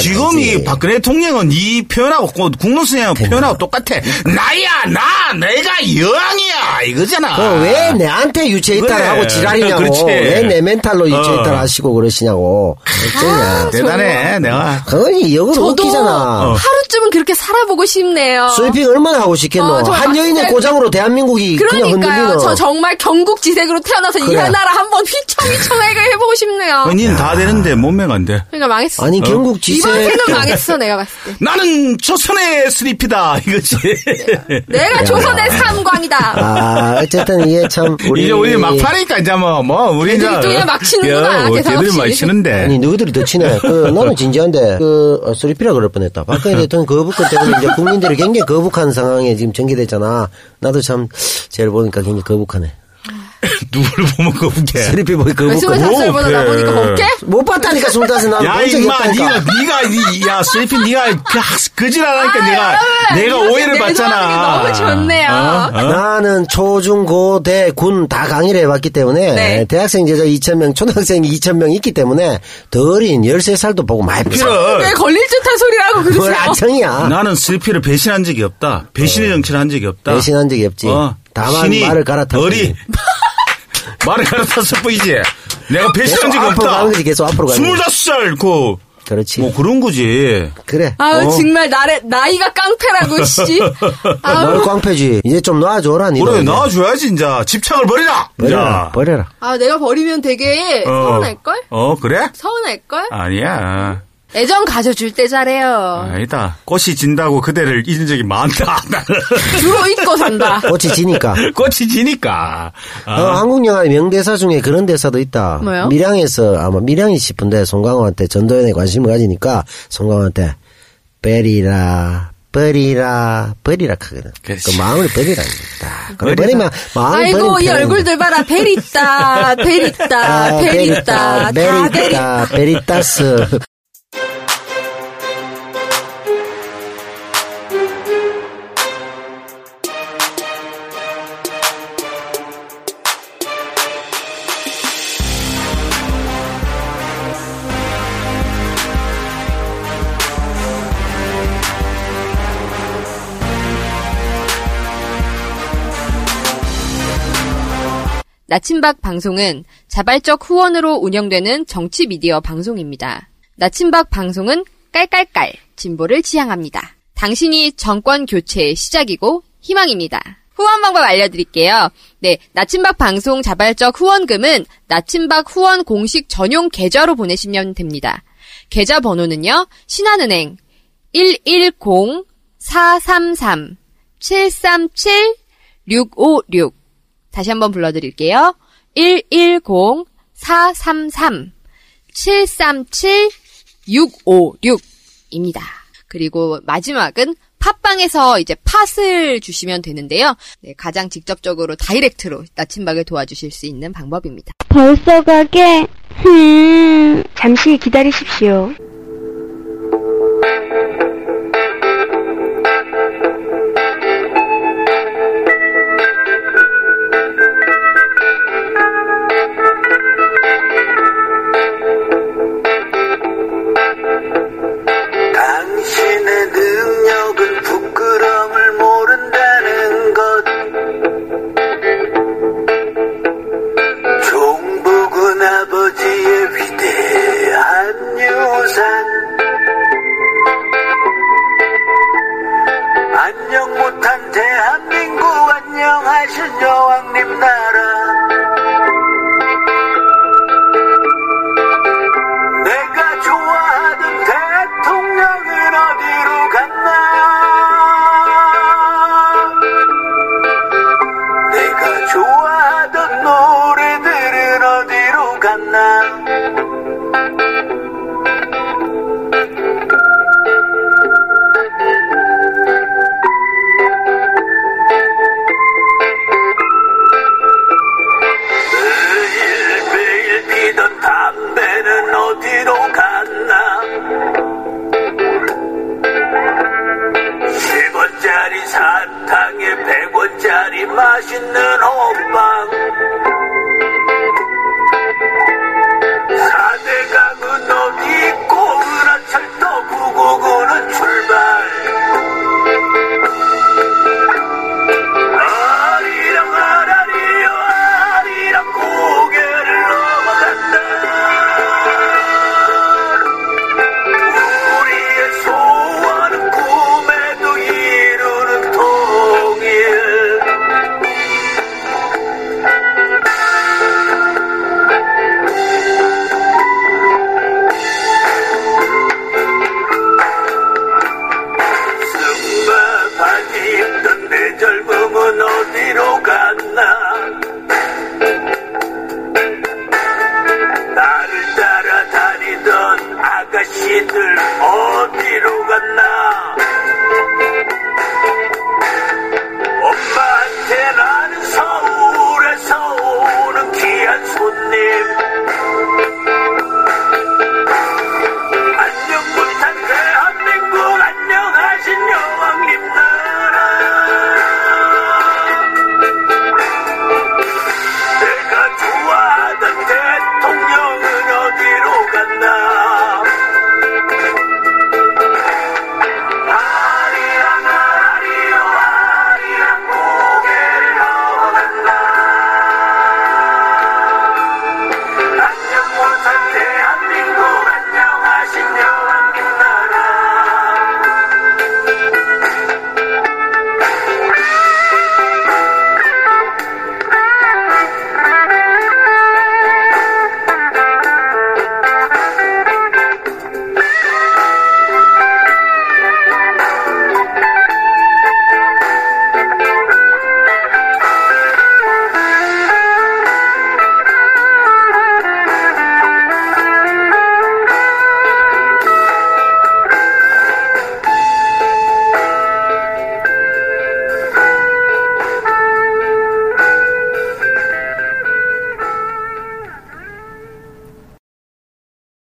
Speaker 2: 지금 이. 박근혜 대통령은 이 표현하고 고- 국무수행하고 표현하고 똑같아 나야 나 내가 여왕이야 이거잖아
Speaker 5: 왜 내한테 유체이탈을
Speaker 2: 그래.
Speaker 5: 하고 지랄이냐고
Speaker 2: 그렇지.
Speaker 5: 왜내 멘탈로 유체이탈
Speaker 2: 어.
Speaker 5: 하시고 그러시냐고 어쩌냐
Speaker 2: 대단해 내가
Speaker 5: 그건 역으로
Speaker 6: 저도
Speaker 5: 웃기잖아
Speaker 6: 하루쯤은 그렇게 살아보고 싶네요.
Speaker 5: 스위핑 얼마나 하고 싶겠노
Speaker 6: 어, 정말
Speaker 5: 한여인의
Speaker 6: 박살-
Speaker 5: 고장으로 대한민국이 그냥
Speaker 6: 그러니까요.
Speaker 5: 흔들리는
Speaker 6: 저 정말 경국 지색으로 태어나서 이
Speaker 5: 그래.
Speaker 6: 나라 한번 휘청휘청하게 해보고 싶네요.
Speaker 2: 언니는 다 되는데 몸매가 안 돼
Speaker 6: 그러니까 망했어.
Speaker 5: 아니 경국 지세
Speaker 6: 이번 생은 망했어 내가 봤을 때.
Speaker 2: 나는 조선의 스리피다 이거지
Speaker 6: 내가 조선의 삼광이다.
Speaker 5: 아, 어쨌든 이게 참 우리
Speaker 2: 이제 우리 막판이니까 이제 뭐, 뭐, 우리 이제.
Speaker 6: 그냥 막 치는구나,
Speaker 2: 걔들이. 막 치는데.
Speaker 5: 아니 누구들이 더 치네. 그 나는 진지한데 그 어, 쓰리피라 그럴 뻔했다. 박근혜 대통령 거부권 때문에 이제 국민들이 굉장히 거북한 상황에 지금 전개됐잖아. 나도 참 쟤를 보니까 굉장히 거북하네.
Speaker 2: 누구를 보면 거북해.
Speaker 5: 쓰리피 보니
Speaker 6: 왜
Speaker 5: 거북한.
Speaker 6: 25살보다 나 보니까 먹게?
Speaker 5: 못 봤다니까 스물다섯 나는
Speaker 2: 야, 임마. 니가, 니가, 니, 야, 스리피, 니가, 그, 그지랄하니까
Speaker 6: 아,
Speaker 2: 내가, 오해를 받잖아.
Speaker 6: 너무 좋네요.
Speaker 2: 어? 어?
Speaker 5: 나는 초, 중, 고, 대, 군 다 강의를 해봤기 때문에
Speaker 6: 네.
Speaker 5: 대학생 제자 2,000명, 초등학생 2,000명 있기 때문에 더 어린 13 살도 보고 많이.
Speaker 6: 왜 걸릴 듯한 소리라고
Speaker 5: 뭘
Speaker 6: 그러세요?
Speaker 5: 안청이야.
Speaker 2: 나는 슬피를 배신한 적이 없다. 배신의 정치를 한 적이 없다.
Speaker 5: 배신한 적이 없지.
Speaker 2: 어,
Speaker 5: 다만
Speaker 2: 신이
Speaker 5: 말을 갈아탔지.
Speaker 2: 어리. 말을 갈아탔을 뿐이지. 내가 배신한
Speaker 5: 계속
Speaker 2: 적이
Speaker 5: 앞으로
Speaker 2: 없다.
Speaker 5: 가는 거지, 계속 앞으로 가는 거지.
Speaker 2: 25살, 그,
Speaker 5: 그렇지.
Speaker 2: 뭐 그런 거지.
Speaker 5: 그래.
Speaker 6: 아유
Speaker 2: 어?
Speaker 6: 정말 나래, 나이가 깡패라고 씨.
Speaker 5: 뭘
Speaker 6: 아유,
Speaker 5: 꽝패지. 이제 좀 놔줘라, 니.
Speaker 2: 그래, 나와줘야지, 이제. 집착을 버리라!
Speaker 5: 버려라.
Speaker 2: 이제.
Speaker 5: 버려라.
Speaker 6: 아 내가 버리면 되게
Speaker 2: 어.
Speaker 6: 서운할걸?
Speaker 2: 어, 그래?
Speaker 6: 서운할걸?
Speaker 2: 아니야.
Speaker 6: 애정 가져줄 때 잘해요.
Speaker 2: 아니다. 꽃이 진다고 그대를 잊은 적이 많다.
Speaker 6: 주로 잊고 산다.
Speaker 5: 꽃이 지니까.
Speaker 2: 꽃이 지니까.
Speaker 5: 어,
Speaker 2: 아.
Speaker 5: 한국 영화 명대사 중에 그런 대사도 있다.
Speaker 6: 뭐요?
Speaker 5: 밀양에서 아마 밀양이 싶은데 송강호한테 전도연에 관심을 가지니까 송강호한테 베리라 버리라 버리라 하거든.
Speaker 2: 그렇지.
Speaker 5: 그 마음을 버리라. 딱. 그래
Speaker 2: 버리라.
Speaker 5: 버리면 마음을
Speaker 6: 아이고 이 얼굴들 봐라 베리따 베리따
Speaker 5: 아,
Speaker 6: 베리따 다 베리
Speaker 5: 베리따 베리따스.
Speaker 6: 나침박 방송은 자발적 후원으로 운영되는 정치 미디어 방송입니다. 나침박 방송은 깔깔깔 진보를 지향합니다. 당신이 정권 교체의 시작이고 희망입니다. 후원 방법 알려드릴게요. 네, 나침박 방송 자발적 후원금은 나침박 후원 공식 전용 계좌로 보내시면 됩니다. 계좌 번호는요, 신한은행 110-433-737-656 다시 한번 불러드릴게요. 110-433-737-656입니다. 그리고 마지막은 팟빵에서 이제 팟을 주시면 되는데요. 네, 가장 직접적으로 다이렉트로 나침박을 도와주실 수 있는 방법입니다.
Speaker 11: 벌써 가게? 흠, 잠시 기다리십시오.